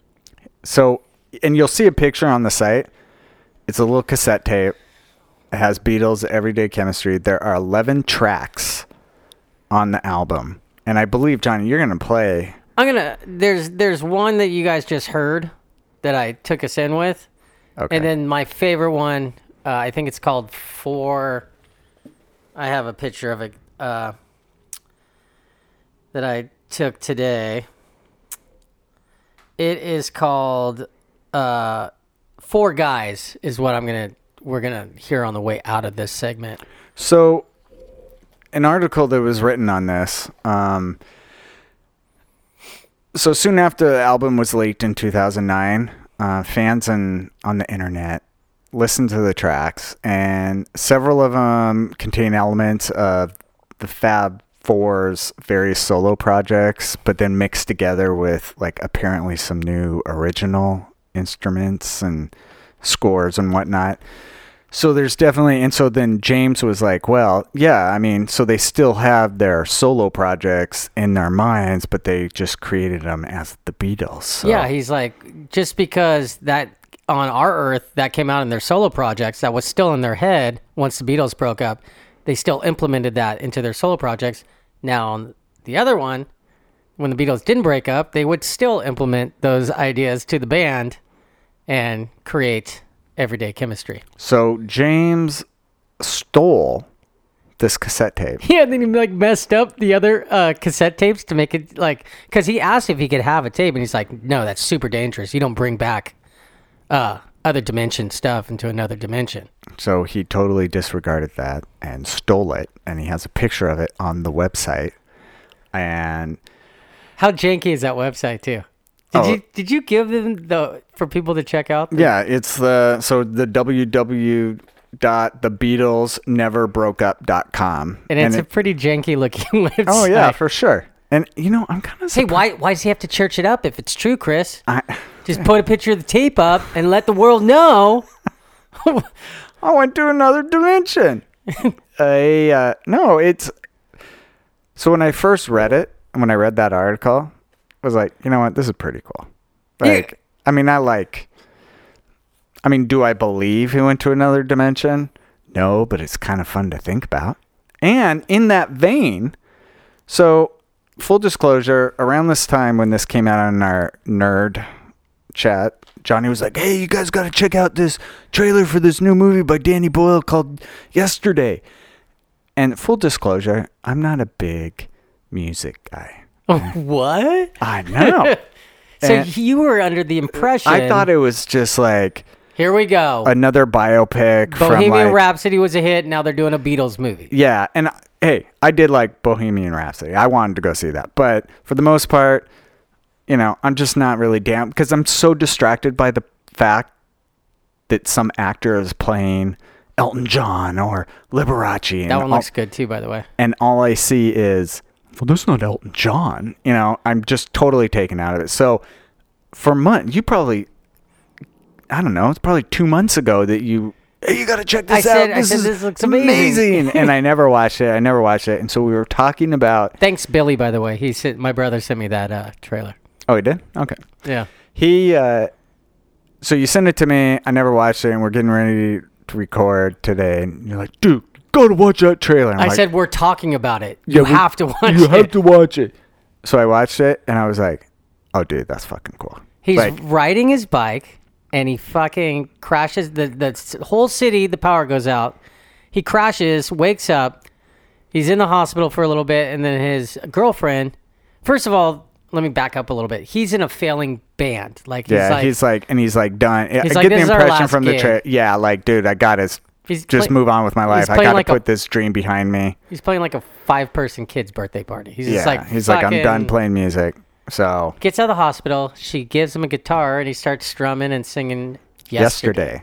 So, and you'll see a picture on the site. It's a little cassette tape. It has Beatles Everyday Chemistry. There are 11 tracks on the album. And I believe, Johnny, you're going to play. I'm gonna. There's there's one that you guys just heard that I took us in with, Okay. and then my favorite one. Uh, I think it's called Four. I have a picture of it uh, that I took today. It is called uh, Four Guys. Is what I'm gonna we're gonna hear on the way out of this segment. So, an article that was written on this. Um, so soon after the album was leaked in 2009, uh, fans on on the internet listened to the tracks, and several of them contain elements of the Fab Four's various solo projects, but then mixed together with like apparently some new original instruments and scores and whatnot. So there's definitely, and so then James was like, well, yeah, I mean, so they still have their solo projects in their minds, but they just created them as the Beatles. So. Yeah, he's like, just because that on our Earth that came out in their solo projects that was still in their head once the Beatles broke up, they still implemented that into their solo projects. Now on the other one, when the Beatles didn't break up, they would still implement those ideas to the band and create Everyday Chemistry. So James stole this cassette tape. Yeah, and then he like messed up the other uh, cassette tapes to make it like because he asked if he could have a tape, and he's like, "No, that's super dangerous. You don't bring back uh, other dimension stuff into another dimension." So he totally disregarded that and stole it. And he has a picture of it on the website. And How janky is that website too? Did Oh. you did you give them the for people to check out? yeah, it's the so the www dot the Beatles never broke up dot com. and it's a it- pretty janky looking website. oh yeah, for sure. And you know, I'm kind of hey, why why does he have to church it up if it's true, Chris? I, Just put a picture of the tape up and let the world know. I went to another dimension. I uh, no, it's so when I first read it, when I read that article, I was like, you know what, this is pretty cool. Yeah. I mean, I like. I mean, do I believe he went to another dimension? No, but it's kind of fun to think about. And in that vein, so full disclosure, around this time when this came out on our nerd chat, Johnny was like, "Hey, you guys got to check out this trailer for this new movie by Danny Boyle called Yesterday." And full disclosure, I'm not a big music guy. what? I know. So And you were under the impression. I thought it was just like Here we go. another biopic from Bohemian like Rhapsody was a hit. Now they're doing a Beatles movie. Yeah, and I- hey, I did like Bohemian Rhapsody. I wanted to go see that, but for the most part, you know, I'm just not really down because I'm so distracted by the fact that some actor is playing Elton John or Liberace, That one all, looks good too, by the way. and all I see is, well, that's not Elton John. You know, I'm just totally taken out of it. So for months, you probably, I don't know, it's probably two months ago that you. Hey, you got to check this I said- out. This said, is "This looks amazing." and I never watched it. I never watched it. And so we were talking about. Thanks, Billy. By the way, he sent my brother sent me that uh, trailer. Oh, he did. Okay. Yeah. He. uh So you sent it to me. I never watched it, and we're getting ready to record today. And you're like, dude, go to watch that trailer. I'm I like, said we're talking about it. Yeah, You we- have to watch it. You it. have to watch it. So I watched it, and I was like, oh, dude, that's fucking cool. He's like, riding his bike and he fucking crashes. The, the whole city, the power goes out. He crashes, wakes up. He's in the hospital for a little bit, and then his girlfriend. First of all, let me back up a little bit. He's in a failing band. Like he's yeah, like, he's like, and he's like done. I He's get like, the "This is our impression from the gig." trailer. Yeah, like, dude, I got to just play- move on with my life. I got to like a- put this dream behind me. he's playing like a five-person kid's birthday party. He's Yeah, just like, he's like, I'm done playing music. So Gets out of the hospital. She gives him a guitar, and he starts strumming and singing. Yesterday. yesterday.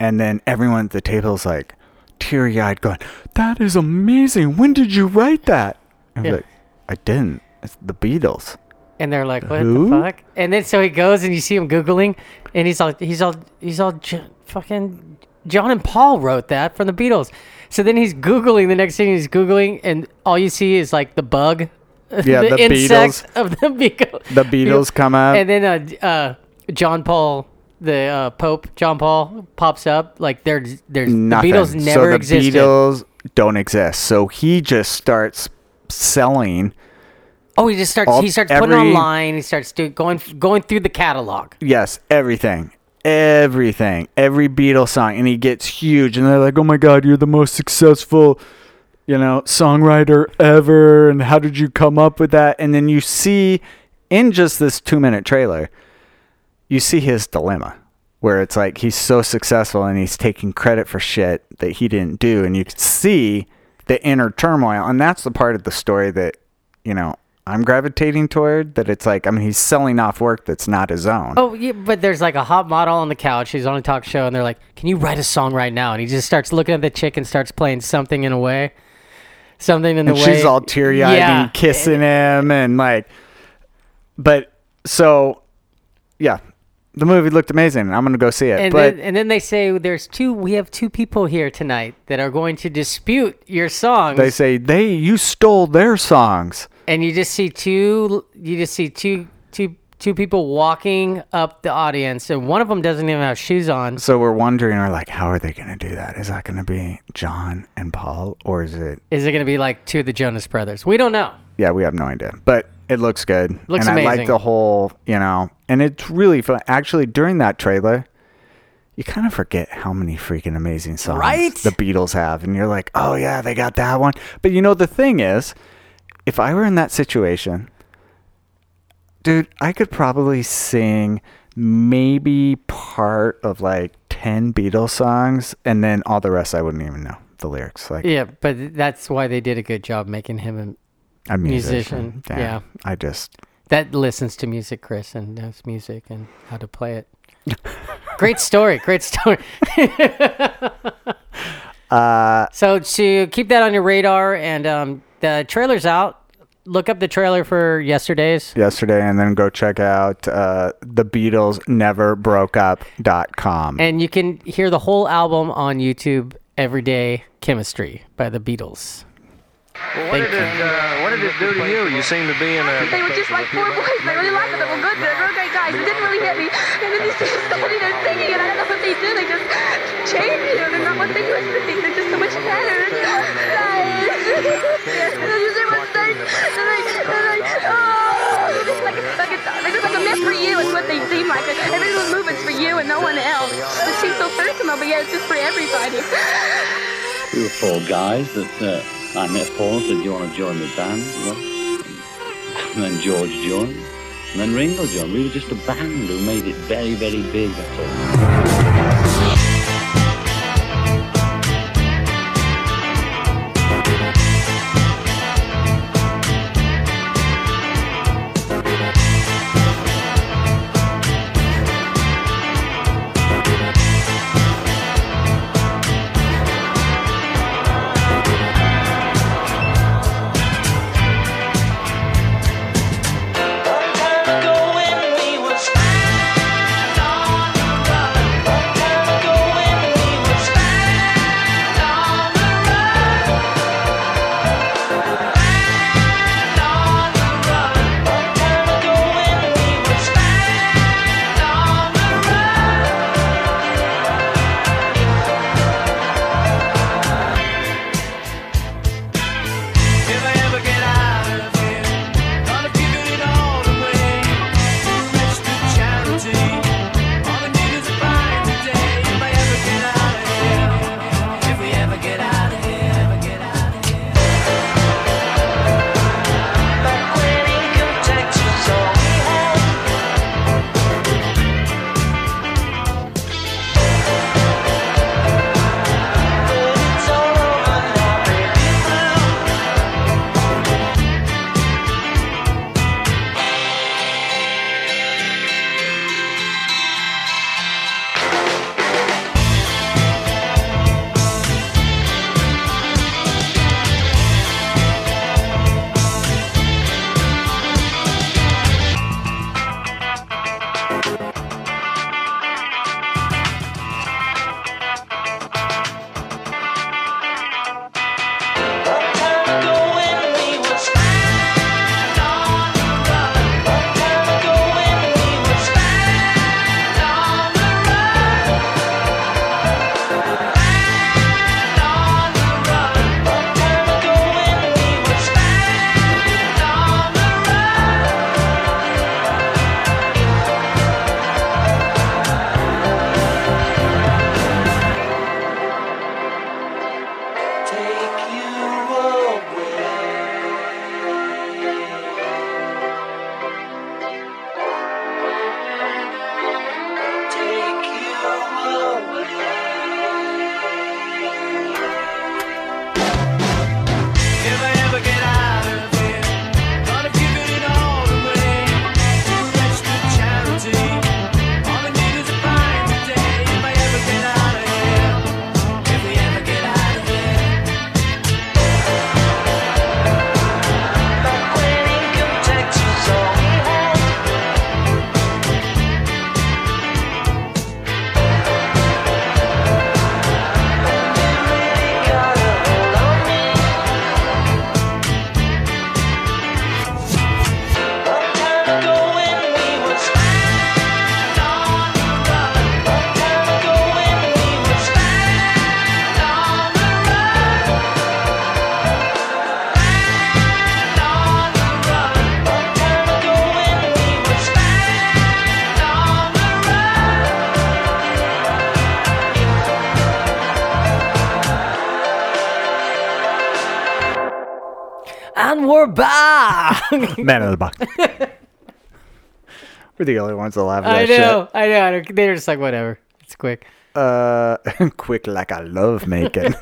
And then everyone at the table's like teary eyed, going, That is amazing. When did you write that? I was Yeah. like, I didn't. It's the Beatles. And they're like, "What Who? the fuck?" And then so he goes and you see him googling, and he's all, he's all, he's all, J- fucking John and Paul wrote that from the Beatles. So then he's googling. The next thing he's googling, and all you see is like the bug, Yeah, the insect of the Beatles. The Beatles come up. and then uh, uh, John Paul, the uh, Pope, John Paul pops up. Like there's, there's Nothing. the Beatles never so the existed. Beatles don't exist. So he just starts selling. Oh, he just starts, all- he starts putting every- online. He starts doing going, going through the catalog. Yes, everything. Everything. Every Beatles song. And he gets huge. And they're like, oh my God, you're the most successful, you know, songwriter ever. And how did you come up with that? And then you see in just this two minute trailer, you see his dilemma where it's like he's so successful and he's taking credit for shit that he didn't do. And you can see the inner turmoil. And that's the part of the story that, you know, I'm gravitating toward that it's like, I mean, he's selling off work that's not his own. Oh, yeah, but there's like a hot model on the couch. He's on a talk show, and they're like, "Can you write a song right now?" And he just starts looking at the chick and starts playing something in a way, something in the and way. she's all teary eyed Yeah. and kissing him and like but so yeah the movie looked amazing i'm gonna go see it And but then, and then they say there's two. We have two people here tonight that are going to dispute your songs. they say they you stole their songs and you just see two. You just see two, two, two people walking up the audience, and one of them doesn't even have shoes on. so we're wondering we're like how are they gonna do that is that gonna be john and paul or is it Is it going to be like two of the Jonas Brothers? We don't know. yeah we have no idea but it looks good Looks and i amazing. like the whole you know and it's really fun actually during that trailer you kind of forget how many freaking amazing songs Right? the Beatles have. And you're like, oh, yeah, they got that one. But you know, the thing is, if I were in that situation, dude, I could probably sing maybe part of like 10 Beatles songs, and then all the rest I wouldn't even know the lyrics. Like, Yeah, but that's why they did a good job making him a a musician. musician, Yeah. yeah. I just, that listens to music, Chris, and knows music and how to play it. great story, great story. uh, So to keep that on your radar, and um, the trailer's out. Look up the trailer for yesterday's. yesterday, and then go check out uh, the Beatles never broke up.com. And you can hear the whole album on YouTube, Everyday Chemistry by the Beatles. Well, what Thank did it uh, What did it do to you? You seem to be in a. They were just like four boys. I really liked them. They were good. They were great guys. It didn't really hit me. And then these things standing there singing, and I don't know what they do. They just change you. They're not what they used to be. They're just so much better. Guys. and then you see what they, and they, and they, oh, they're just like, like a, they're just like a mess for you. It's what they seem like. Every little movement's for you and no one else. It seems so personal, but yeah, it's just for everybody. We were four guys that uh, I met Paul said, Do you want to join the band? And then George joined. And then Ringo joined. We were just a band who made it very, very big. Man of the buck. We're the only ones that laugh at I that know, I know. I know. They're just like whatever. It's quick. Uh, quick like I love making.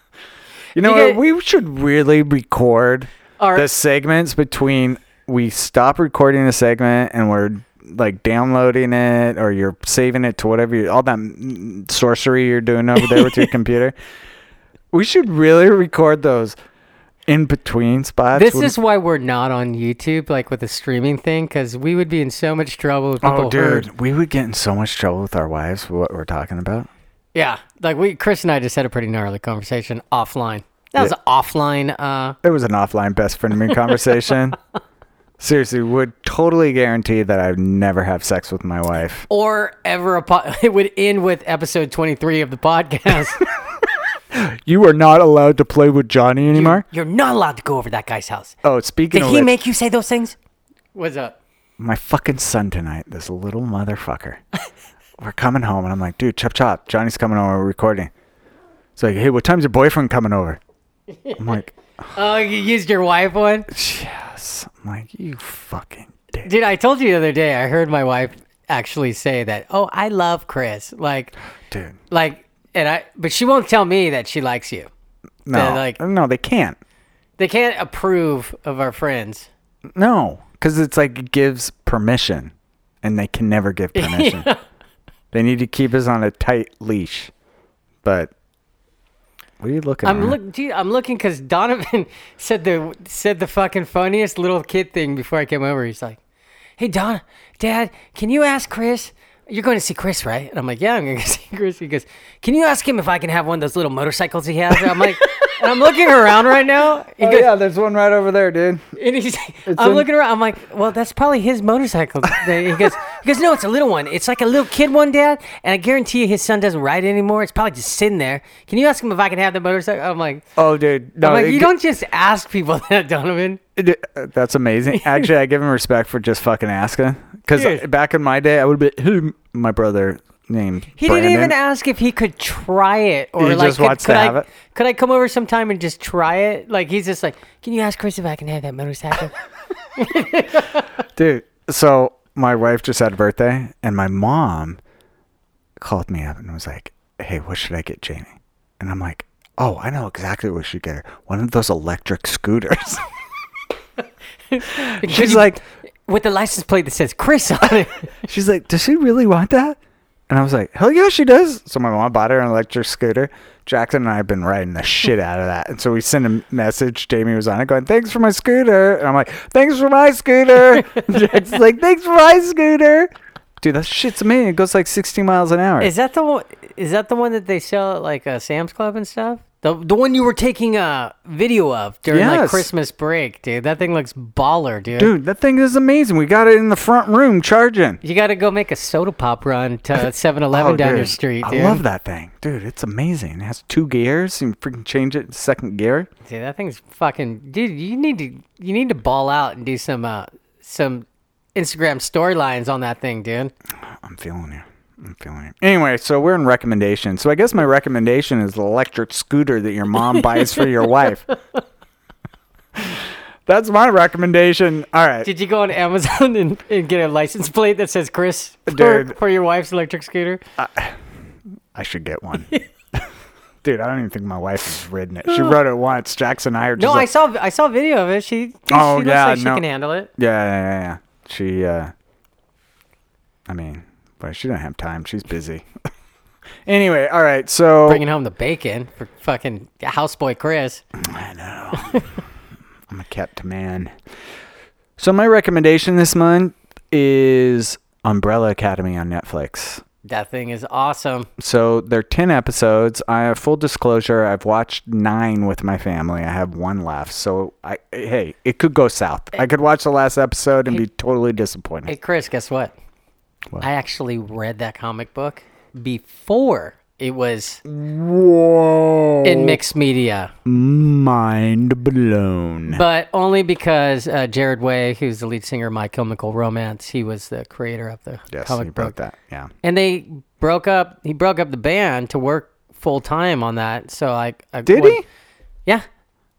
you know what? We should really record Our- the segments between we stop recording the segment and we're like downloading it or you're saving it to whatever you, all that sorcery you're doing over there with your computer. We should really record those in between spots. This is why we're not on YouTube, like with the streaming thing, because we would be in so much trouble if people Oh, dude, heard. we would get in so much trouble with our wives for what we're talking about. Yeah, like we, Chris and I just had a pretty gnarly conversation offline. That was offline. Uh, It was an offline best friend of me conversation. Seriously, would totally guarantee that I'd never have sex with my wife. or ever a po- it would end with episode 23 of the podcast. You are not allowed to play with Johnny anymore. You're not allowed to go over that guy's house. oh, speaking Did of he which, make you say those things? What's up? my fucking son tonight, this little motherfucker. we're coming home, and I'm like, dude, chop chop. Johnny's coming over. We're recording. It's like, hey, what time's your boyfriend coming over? I'm like, Oh, you used your wife one? yes. I'm like, you fucking dick. Dude, I told you the other day, I heard my wife actually say that, oh, I love Chris. Like, Dude, like, and I, but she won't tell me that she likes you. no, like- no, they can't. They can't approve of our friends. No, because it's like it gives permission, and they can never give permission. They need to keep us on a tight leash. But what are you looking? I'm at? look, dude, I'm looking because Donovan said the said the fucking funniest little kid thing before I came over. He's like, "Hey Don, Dad, can you ask Chris? You're going to see Chris, right?" And I'm like, "Yeah, I'm going to see Chris." He goes, "Can you ask him if I can have one of those little motorcycles he has?" And I'm like, and I'm looking around right now. He Oh goes, yeah, there's one right over there, dude. And he's, I'm in- looking around. I'm like, well, that's probably his motorcycle. he goes, he goes, no, it's a little one. It's like a little kid one, Dad. And I guarantee you, his son doesn't ride it anymore. It's probably just sitting there. Can you ask him if I can have the motorcycle? I'm like, Oh, dude, no, I'm like, you g- don't just ask people that, Donovan. Uh, that's amazing. Actually, I give him respect for just fucking asking. Because Dude. back in my day, I would be hey, my brother named. He Brandon. didn't even ask if he could try it or He like, just could, wants to I, have it? could I come over sometime and just try it? Like he's just like, can you ask Chris if I can have that motorcycle? Dude, so my wife just had a birthday, and my mom called me up and was like, "Hey, what should I get Jamie?" And I'm like, "Oh, I know exactly what we should get her. One of those electric scooters." She's like, with the license plate that says Chris on it. she's like, "Does she really want that?" And I was like, "Hell yeah, she does." So my mom bought her an electric scooter. Jackson and I have been riding the shit out of that, and so we sent a message. Jamie was on it, going, "Thanks for my scooter," and I'm like, "Thanks for my scooter." Jackson's like, "Thanks for my scooter." Dude, that shit's amazing. It goes like 60 miles an hour. Is that the one? Is that the one that they sell at like uh, Sam's Club and stuff? The the one you were taking a video of during like Yes. Christmas break, dude. That thing looks baller, dude. Dude, that thing is amazing. We got it in the front room charging. You got to go make a soda pop run to 7-Eleven Oh, down your dude, street, I love that thing. Dude, it's amazing. It has two gears. You can freaking change it to second gear. Dude, that thing's fucking. Dude, you need to you need to ball out and do some uh some Instagram storylines on that thing, dude. I'm feeling you. I'm feeling you. Anyway, so we're in recommendations. So I guess my recommendation is the electric scooter that your mom buys for your wife. That's my recommendation. All right. Did you go on Amazon and, and get a license plate that says Chris for, Dude. for your wife's electric scooter? I should get one. Dude, I don't even think my wife has ridden it. She rode it once. Jackson and I are just No, I like, saw I saw a video of it. She, Oh, she looks yeah, like she no. can handle it. Yeah, yeah, yeah, yeah. She, uh, I mean, but she didn't have time. She's busy. anyway, all right. So Bringing home the bacon for fucking houseboy Chris. I know. I'm a kept man. So my recommendation this month is Umbrella Academy on Netflix. That thing is awesome. So there are 10 episodes. I have full disclosure, I've watched 9 with my family. I have one left. So I hey, it could go south. I could watch the last episode and be totally disappointed. Hey Chris, guess what? What? I actually read that comic book before it was Whoa. in mixed media, mind blown. but only because uh, Gerard Way, who's the lead singer of My Chemical Romance, he was the creator of the yes, comic you book. broke that. Yeah. and they broke up. He broke up the band to work full time on that. So I, I Did he? Yeah,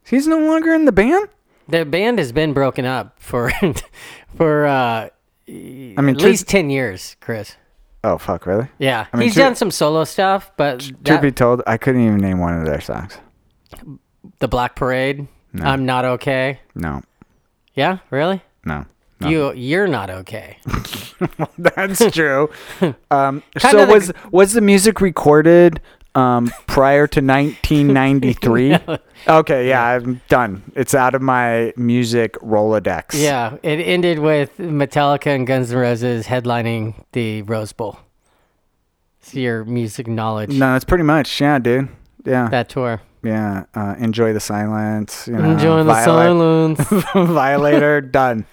He's no longer in the band? the band has been broken up for for uh, I mean, at least ten years, Chris. Oh fuck, really? Yeah, I mean, he's to- done some solo stuff, but To that- be told, I couldn't even name one of their songs. the Black Parade. No. I'm not okay. No, Yeah, really? no. no. You you're not okay. That's true. Um, so the- was was the music recorded um, prior to 1993? Okay, yeah, I'm done. It's out of my music Rolodex. Yeah, it ended with Metallica and Guns N' Roses headlining the Rose Bowl. It's your music knowledge. No, that's pretty much. Yeah, dude. Yeah, That tour. yeah. Uh, enjoy the silence. You know, Enjoying the silence. Violator done.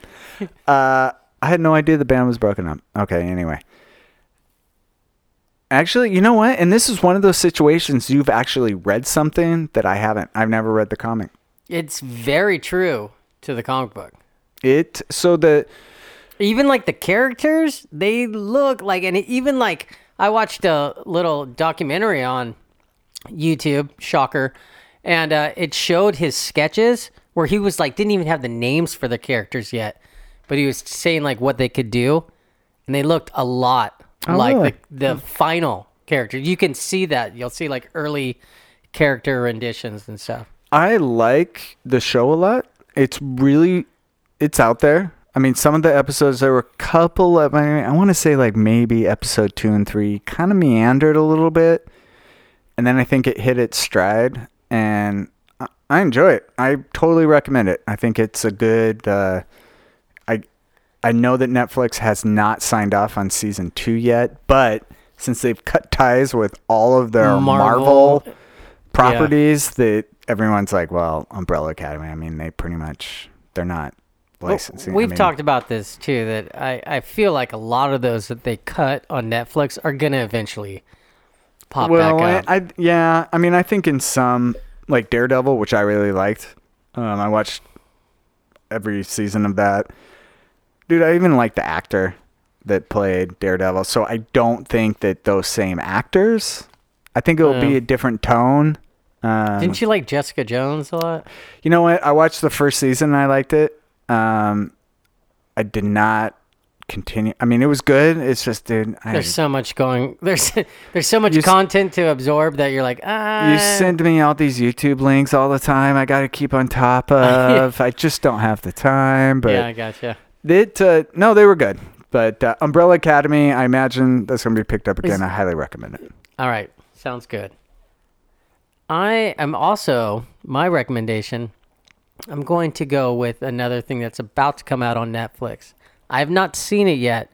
Uh, I had no idea the band was broken up. Okay, anyway. Actually, you know what? And this is one of those situations you've actually read something that I haven't. I've never read the comic. it's very true to the comic book. It so the Even like the characters, they look like, and even like I watched a little documentary on YouTube, shocker, and uh, it showed his sketches where he was like didn't even have the names for the characters yet, but he was saying like what they could do, and they looked a lot Oh, like really? the the final character. You can see that. You'll see like early character renditions and stuff. I like the show a lot. It's really it's out there. I mean, some of the episodes there were a couple of I, I want to say like maybe episode 2 and 3 kind of meandered a little bit. And then I think it hit its stride and I, enjoy it. I totally recommend it. I think it's a good uh I know that Netflix has not signed off on season 2 yet, but since they've cut ties with all of their Marvel. Marvel properties that everyone's like, well, Umbrella Academy. I mean, they pretty much they're not licensing. I We've mean, talked about this too. That I, I feel like a lot of those that they cut on Netflix are gonna eventually pop Well, back up. I, I yeah, I mean, I think in some like Daredevil, which I really liked. Um, I watched every season of that. Dude, I even like the actor that played Daredevil. So I don't think that those same actors. I think it will be a different tone. Um, Didn't you like Jessica Jones a lot? You know what? I watched the first season and I liked it. Um, I did not continue. I mean, it was good. It's just, dude, I, There's so much going. There's there's so much You s- content to absorb that you're like ah. you send me all these YouTube links all the time. I got to keep on top of. I just don't have the time. But yeah, I gotcha. It, uh, no, they were good. But uh, Umbrella Academy, I imagine that's going to be picked up again. Is- I highly recommend it. All right, sounds good. I am also my recommendation. I'm going to go with another thing that's about to come out on Netflix. I have not seen it yet,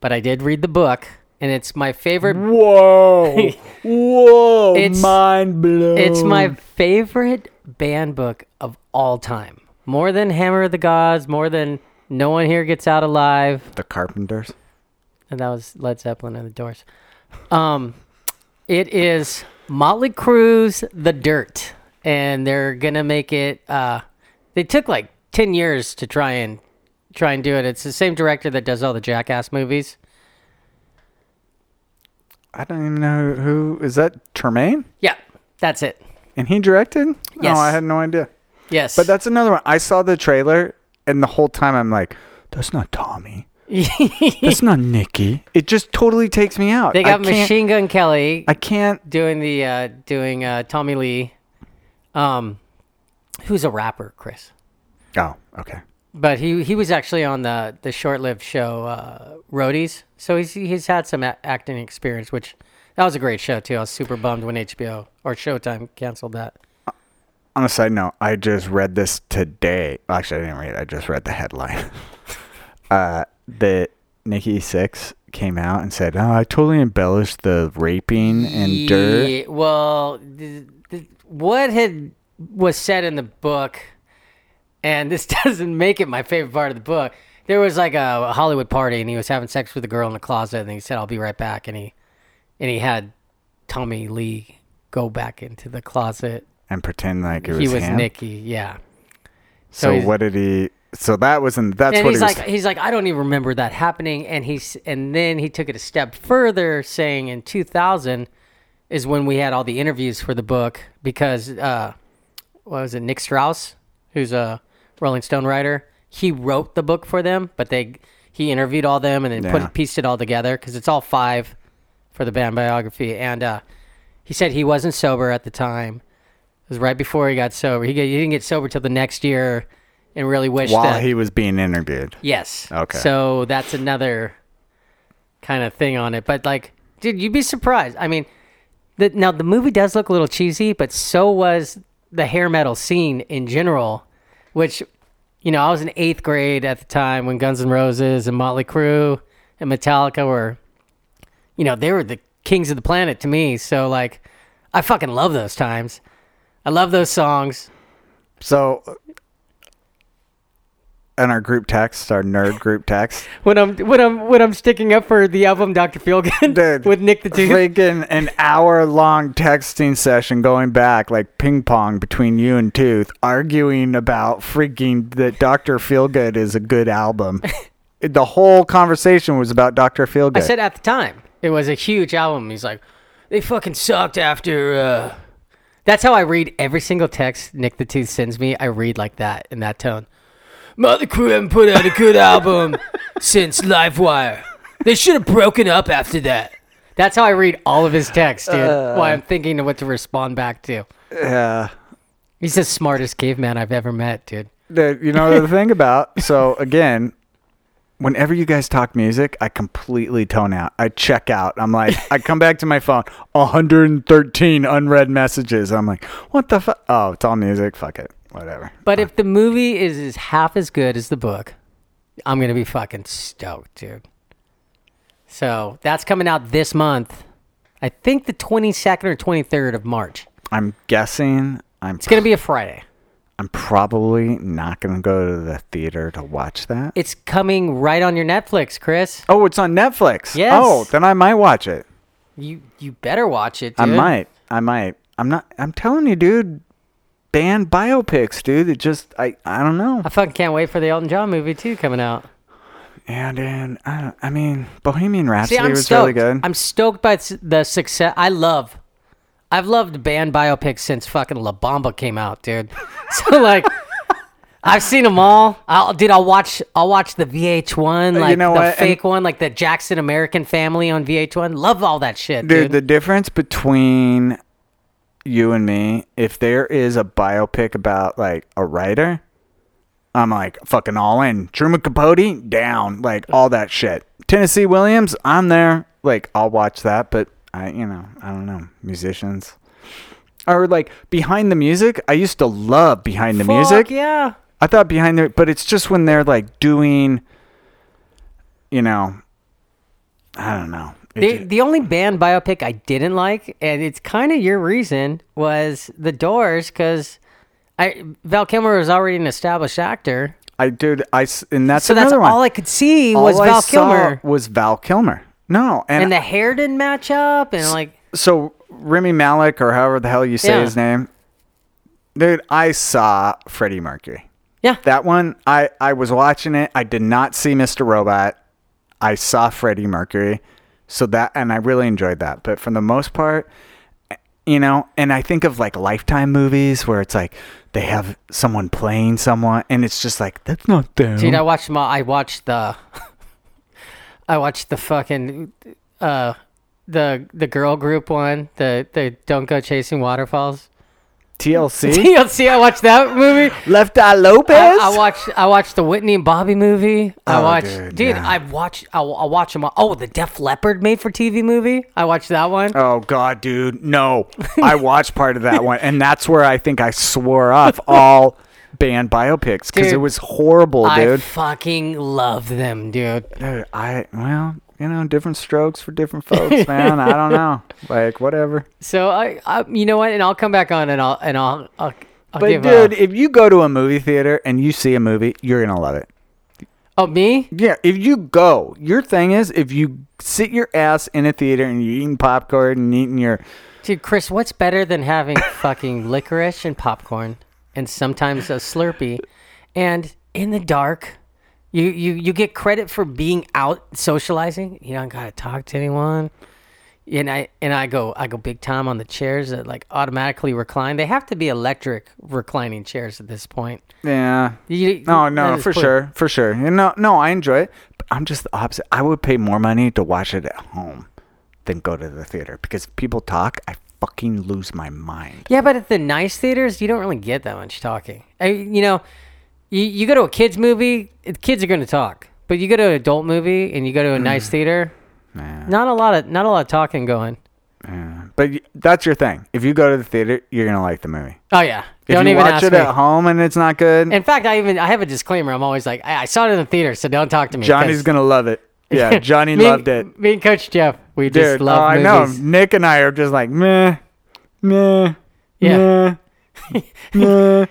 but I did read the book, and it's my favorite. Whoa. Whoa. It's- mind blown. It's my favorite band book of all time. More than Hammer of the Gods, more than No One Here Gets Out Alive. The Carpenters. And that was Led Zeppelin and the Doors. Um, it is Motley Crue's The Dirt, and they're gonna make it. Uh, they took like ten years to try and try and do it. It's the same director that does all the Jackass movies. I don't even know who. Is that Tremaine? Yeah, that's it. And he directed? Yes. No, I had no idea. Yes, But that's another one. I saw the trailer, and the whole time I'm like, that's not Tommy. That's not Nikki. It just totally takes me out. they I got can't- Machine Gun Kelly I can't. doing the uh, doing uh, Tommy Lee, um, who's a rapper, Chris. Oh, okay. But he he was actually on the the short-lived show uh, Roadies, so he's he's had some a- acting experience, which that was a great show too. I was super bummed when HBO or Showtime canceled that. On a side note, I just read this today. Actually, I didn't read it. I just read the headline. uh, that Nikki Sixx came out and said, "Oh, I totally embellished the raping and dirt." Well, th- th- what had was said in the book, and this doesn't make it my favorite part of the book. There was like a Hollywood party, and he was having sex with a girl in the closet, and he said, "I'll be right back," and he and he had Tommy Lee go back into the closet. And pretend like it was he was him. Nikki, yeah. So, so what did he? So that wasn't. That's and what he's he was. like, he's like, I don't even remember that happening. And he's, and then he took it a step further, saying in 2000 is when we had all the interviews for the book because, uh, what was it, Nick Strauss, who's a Rolling Stone writer. He wrote the book for them, but they he interviewed all them and then Yeah. put pieced it all together because it's all five for the band biography. And uh, he said he wasn't sober at the time. It was right before he got sober. He, get, he didn't get sober till the next year, and really wished While that he was being interviewed. Yes. Okay. So that's another kind of thing on it. But like, dude, you'd be surprised. I mean, the, now the movie does look a little cheesy, but so was the hair metal scene in general, which, you know, I was in eighth grade at the time when Guns N' Roses and Motley Crue and Metallica were, you know, they were the kings of the planet to me. So like, I fucking love those times. I love those songs. So, and our group text, our nerd group text, When I'm when I'm when I'm sticking up for the album Dr. Feelgood Dude, with Nick the Tooth. freaking an hour long texting session going back like ping pong between you and Tooth, arguing about freaking that Doctor Feelgood is a good album. the whole conversation was about Doctor Feelgood. I said at the time it was a huge album. He's like, they fucking sucked after. uh That's how I read every single text Nick the Tooth sends me. I read like that in that tone. Mother Crew haven't put out a good album since Livewire. They should have broken up after that. That's how I read all of his texts, dude. Uh. Why I'm thinking of what to respond back to. yeah. He's the smartest caveman I've ever met, dude. The, you know the thing about so again, whenever you guys talk music, I completely tone out. I check out. I'm like, I come back to my phone, 113 unread messages. I'm like, what the fuck? Oh, it's all music. Fuck it, whatever. But if the movie is, is half as good as the book, I'm gonna be fucking stoked, dude. So that's coming out this month. I think the 22nd or 23rd of March. I'm guessing. I'm. It's gonna be a Friday. I'm probably not gonna go to the theater to watch that. It's coming right on your Netflix, Chris. Oh, it's on Netflix. Yes. Oh, then I might watch it. You you better watch it, Dude. I might. I might. I'm not. I'm telling you, dude. Band biopics, dude. It just. I. I don't know. I fucking can't wait for the Elton John movie too coming out. And and I. I mean, Bohemian Rhapsody I'm was stoked. really good. I'm stoked by the success. I love. I've loved band biopics since fucking La Bamba came out, dude. So like, I've seen them all. I'll, dude, I'll watch. I'll watch the VH1, like know the what? And- fake one, like the Jackson American Family on VH1. Love all that shit, Dude, dude. the difference between you and me, if there is a biopic about like a writer, I'm like fucking all in. Truman Capote, down. Like all that shit. Tennessee Williams, I'm there. Like I'll watch that, but I, you know, I don't know, musicians. Or like behind the music, I used to love behind the Fuck music. yeah. I thought behind the, but it's just when they're like doing, you know, I don't know. It The, ju- the only band biopic I didn't like, and it's kind of your reason, was The Doors, because I Val Kilmer was already an established actor. I dude, I s- and that's so that's another one. all I could see All was I Val Kilmer. was Val Kilmer. No, and, and the hair didn't match up, and like so Remy Malik or however the hell you say Yeah. his name, dude. I saw Freddie Mercury. yeah, That one, I I was watching it. I did not see Mr. Robot. I saw Freddie Mercury. So that, and I really enjoyed that. But for the most part, you know, and I think of like Lifetime movies where it's like they have someone playing someone, and it's just like that's not them. dude, I watched my I watched the I watched the fucking uh the the girl group one, the the Don't Go Chasing Waterfalls. TLC, TLC, I watched that movie. Left Eye Lopez. I, I watched I watched the Whitney and Bobby movie. I Oh, watched, dude, dude. yeah. I watched. I'll, I'll watch them. All. Oh, the Def Leppard made for TV movie. I watched that one. Oh God, dude, no! I watched part of that one, and that's where I think I swore off all band biopics because it was horrible, dude. I dude. fucking love them, dude. Dude, I well, you know, different strokes for different folks, man. I don't know, like whatever. So I, I, you know what? And I'll come back on and I'll and I'll I'll, I'll But dude, uh, if you go to a movie theater and you see a movie, you're gonna love it. oh me? Yeah, if you go, your thing is if you sit your ass in a theater and you're eating popcorn and eating your Dude, Chris, what's better than having fucking licorice and popcorn and sometimes a Slurpee and in the dark? You, you you get credit for being out socializing. You don't gotta talk to anyone. and I and I go I go big time on the chairs that like automatically recline. They have to be electric reclining chairs at this point. Yeah. You, No, no, for sure, for sure. You know, no, I enjoy it. But I'm just the opposite. I would pay more money to watch it at home than go to the theater because people talk. I fucking lose my mind. Yeah, but at the nice theaters, you don't really get that much talking. I, you know, you, you go to a kids movie, kids are going to talk. But you go to an adult movie and you go to a nice mm. theater, Nah, not a lot of not a lot of talking going. yeah. But that's your thing. If you go to the theater, you're gonna like the movie. Oh yeah, If don't you even watch ask it me. at home and it's not good, In fact, I even I have a disclaimer. I'm always like, I, I saw it in the theater, so don't talk to me. Johnny's gonna love it. Yeah, Johnny me, loved it. Me and Coach Jeff, we just Dude, love oh, I know. movies. Nick and I are just like meh, meh, Yeah. meh, meh.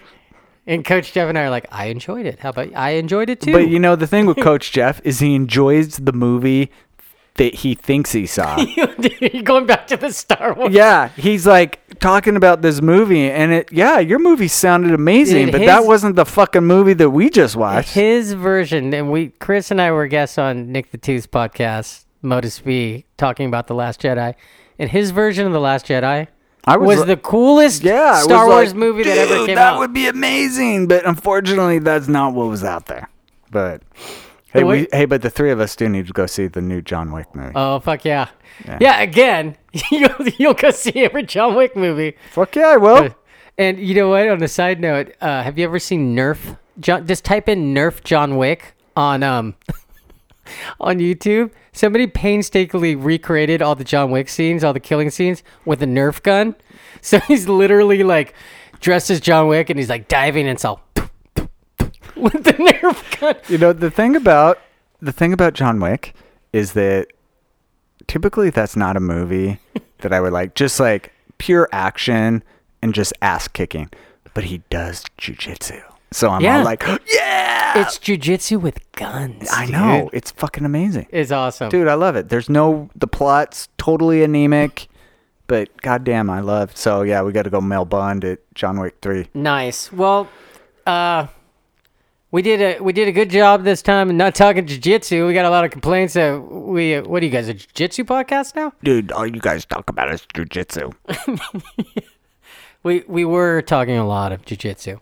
And Coach Jeff and I are like, I enjoyed it. How about I enjoyed it too? But you know the thing with Coach Jeff is he enjoys the movie that he thinks he saw. You're going back to the Star Wars. yeah, he's like talking about this movie, and it. Yeah, your movie sounded amazing, Dude, but that his- wasn't the fucking movie that we just watched. His version, and we, Chris and I were guests on Nick the Tooth's podcast, Modus V, talking about The Last Jedi. And his version of The Last Jedi I was, li- the coolest yeah Star was Wars like, movie that ever "Dude, came that out. would be amazing, but unfortunately, that's not what was out there. But hey, But we, hey, but the three of us do need to go see the new John Wick movie. Oh fuck yeah. yeah! again, you'll, you'll go see every John Wick movie. Fuck yeah, I will. And you know what? On a side note, uh, have you ever seen Nerf? John, just type in Nerf John Wick on um on YouTube. Somebody painstakingly recreated all the John Wick scenes, all the killing scenes, with a Nerf gun. So he's literally like dressed as John Wick, and he's like diving and all with the Nerf gun. You know the thing about the thing about John Wick is that typically that's not a movie that I would like. Just like pure action and just ass kicking, but he does jujitsu, so I'm Yeah. all like, yeah. It's jujitsu with guns. I dude. know it's fucking amazing, It's awesome. dude. I love it. There's no the plot's totally anemic, but goddamn, I love. So yeah, we got to go Mel Bond at John Wick three. Nice. Well, uh, we did a we did a good job this time, and not talking jujitsu. We got a lot of complaints. That we what are you guys a jujitsu podcast now? Dude, all you guys talk about is jujitsu. We we were talking a lot of jujitsu,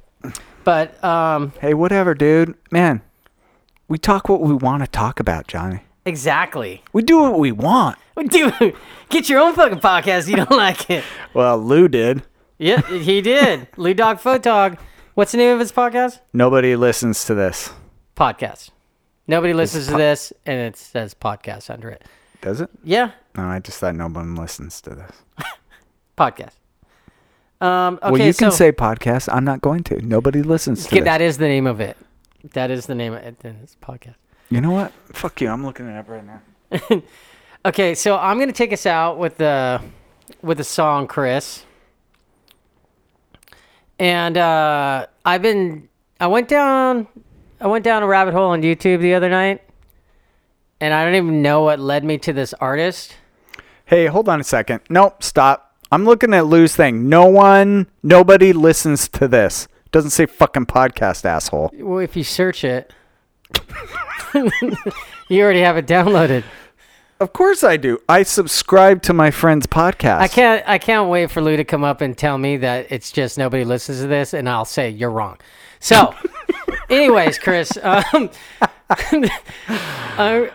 but um, Hey, whatever, dude. Man, we talk what we want to talk about, Johnny. exactly. We do what we want. Dude, get your own fucking podcast. You don't like it? Well, Lou did. Yeah, he did. Lou Dog Photog. What's the name of his podcast? Nobody listens to this. Podcast. Nobody listens to this, and it says podcast under it. Does it? Yeah, No, I just thought no one listens to this. podcast. Um, okay, well, you can say podcast. I'm not going to. Nobody listens to Okay, this. that is the name of it. That is the name of it. It's podcast. you know what? Fuck you. I'm looking it up right now. Okay, so I'm gonna take us out with the with the song Chris. And uh, I've been I went down I went down a rabbit hole on YouTube the other night, and I don't even know what led me to this artist. Hey, hold on a second. Nope, stop. I'm looking at Lou's thing. No one, nobody listens to this. Doesn't say fucking podcast, asshole. Well, if you search it, you already have it downloaded. Of course I do. I subscribe to my friend's podcast. I can't. I can't wait for Lou to come up and tell me that it's just nobody listens to this, and I'll say you're wrong. So, anyways, Chris, um, I,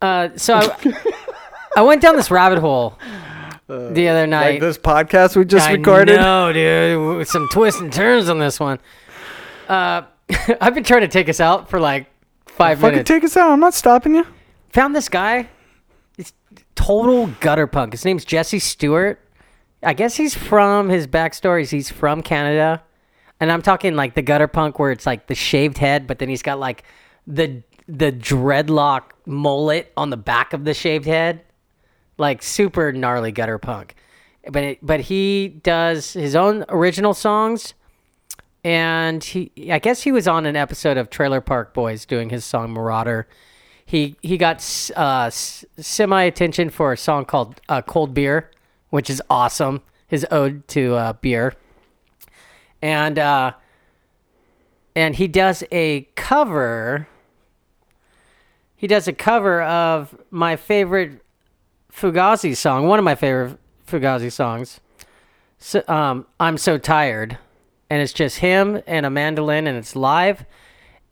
uh, so I, I went down this rabbit hole the other night. Like this podcast we just I recorded. know, dude. Some twists and turns on this one. Uh, I've been trying to take us out for like five Fucking minutes. take us out. I'm not stopping you. Found this guy. It's total gutter punk. His name's Jesse Stewart. I guess he's from his backstory. is He's from Canada, and I'm talking like the gutter punk where it's like the shaved head, but then he's got like the the dreadlock mullet on the back of the shaved head, like super gnarly gutter punk. But it, but he does his own original songs, and he I guess he was on an episode of Trailer Park Boys doing his song Marauder. He he got uh, semi attention for a song called uh, Cold Beer, which is awesome. His ode to uh, beer, and uh, and he does a cover. He does a cover of my favorite Fugazi song, one of my favorite Fugazi songs. So, um, I'm so tired, and it's just him and a mandolin, and it's live.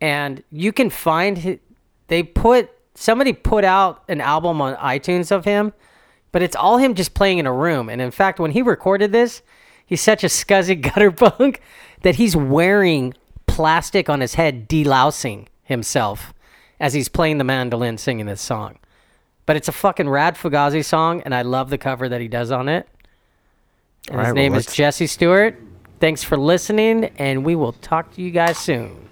And you can find they put somebody put out an album on iTunes of him, but it's all him just playing in a room. And in fact, when he recorded this, he's such a scuzzy gutter punk that he's wearing plastic on his head, delousing himself as he's playing the mandolin singing this song. But it's a fucking rad Fugazi song, and I love the cover that he does on it. And All right, his well, name is Jesse Stewart. Thanks for listening, and we will talk to you guys soon.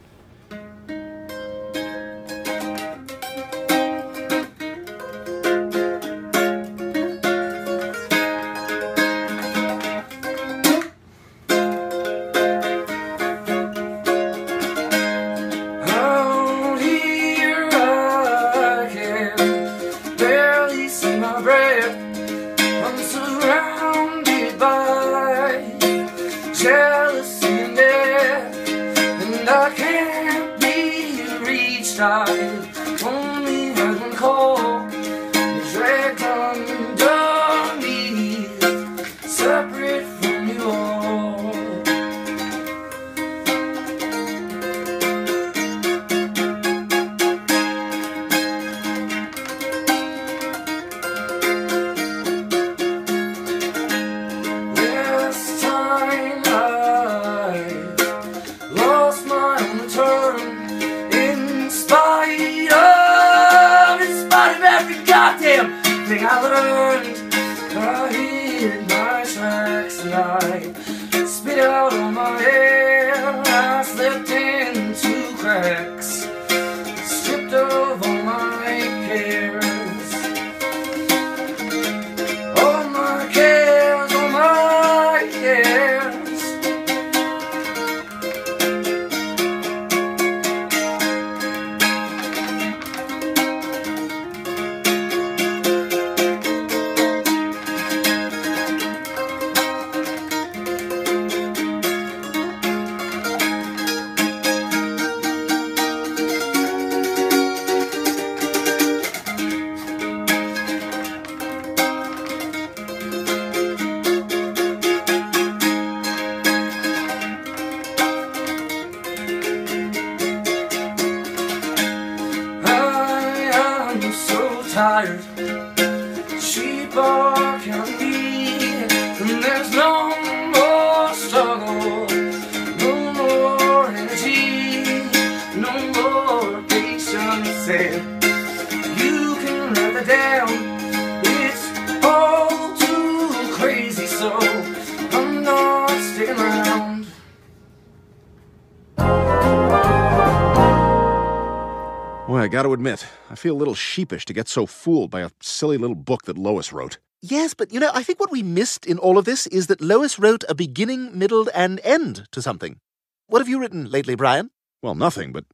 I gotta admit, I feel a little sheepish to get so fooled by a silly little book that Lois wrote. Yes, but you know, I think what we missed in all of this is that Lois wrote a beginning, middle, and end to something. What have you written lately, Brian? Well, nothing, but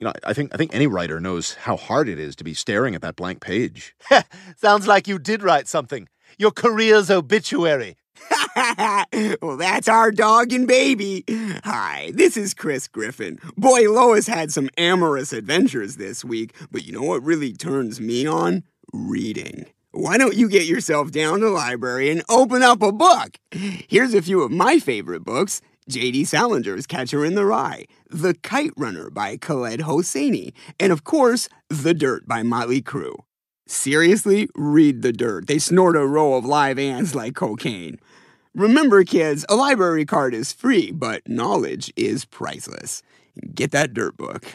you know, I think I think any writer knows how hard it is to be staring at that blank page. Sounds like you did write something. Your career's obituary. well, that's our dog and baby. Hi, this is Chris Griffin. Boy, Lois had some amorous adventures this week, but you know what really turns me on? Reading. Why don't you get yourself down to the library and open up a book? Here's a few of my favorite books. J.D. Salinger's Catcher in the Rye, The Kite Runner by Khaled Hosseini, and of course, The Dirt by Motley Crue. Seriously, read The Dirt. They snort a row of live ants like cocaine. Remember, kids, a library card is free, but knowledge is priceless. Get that dirt book.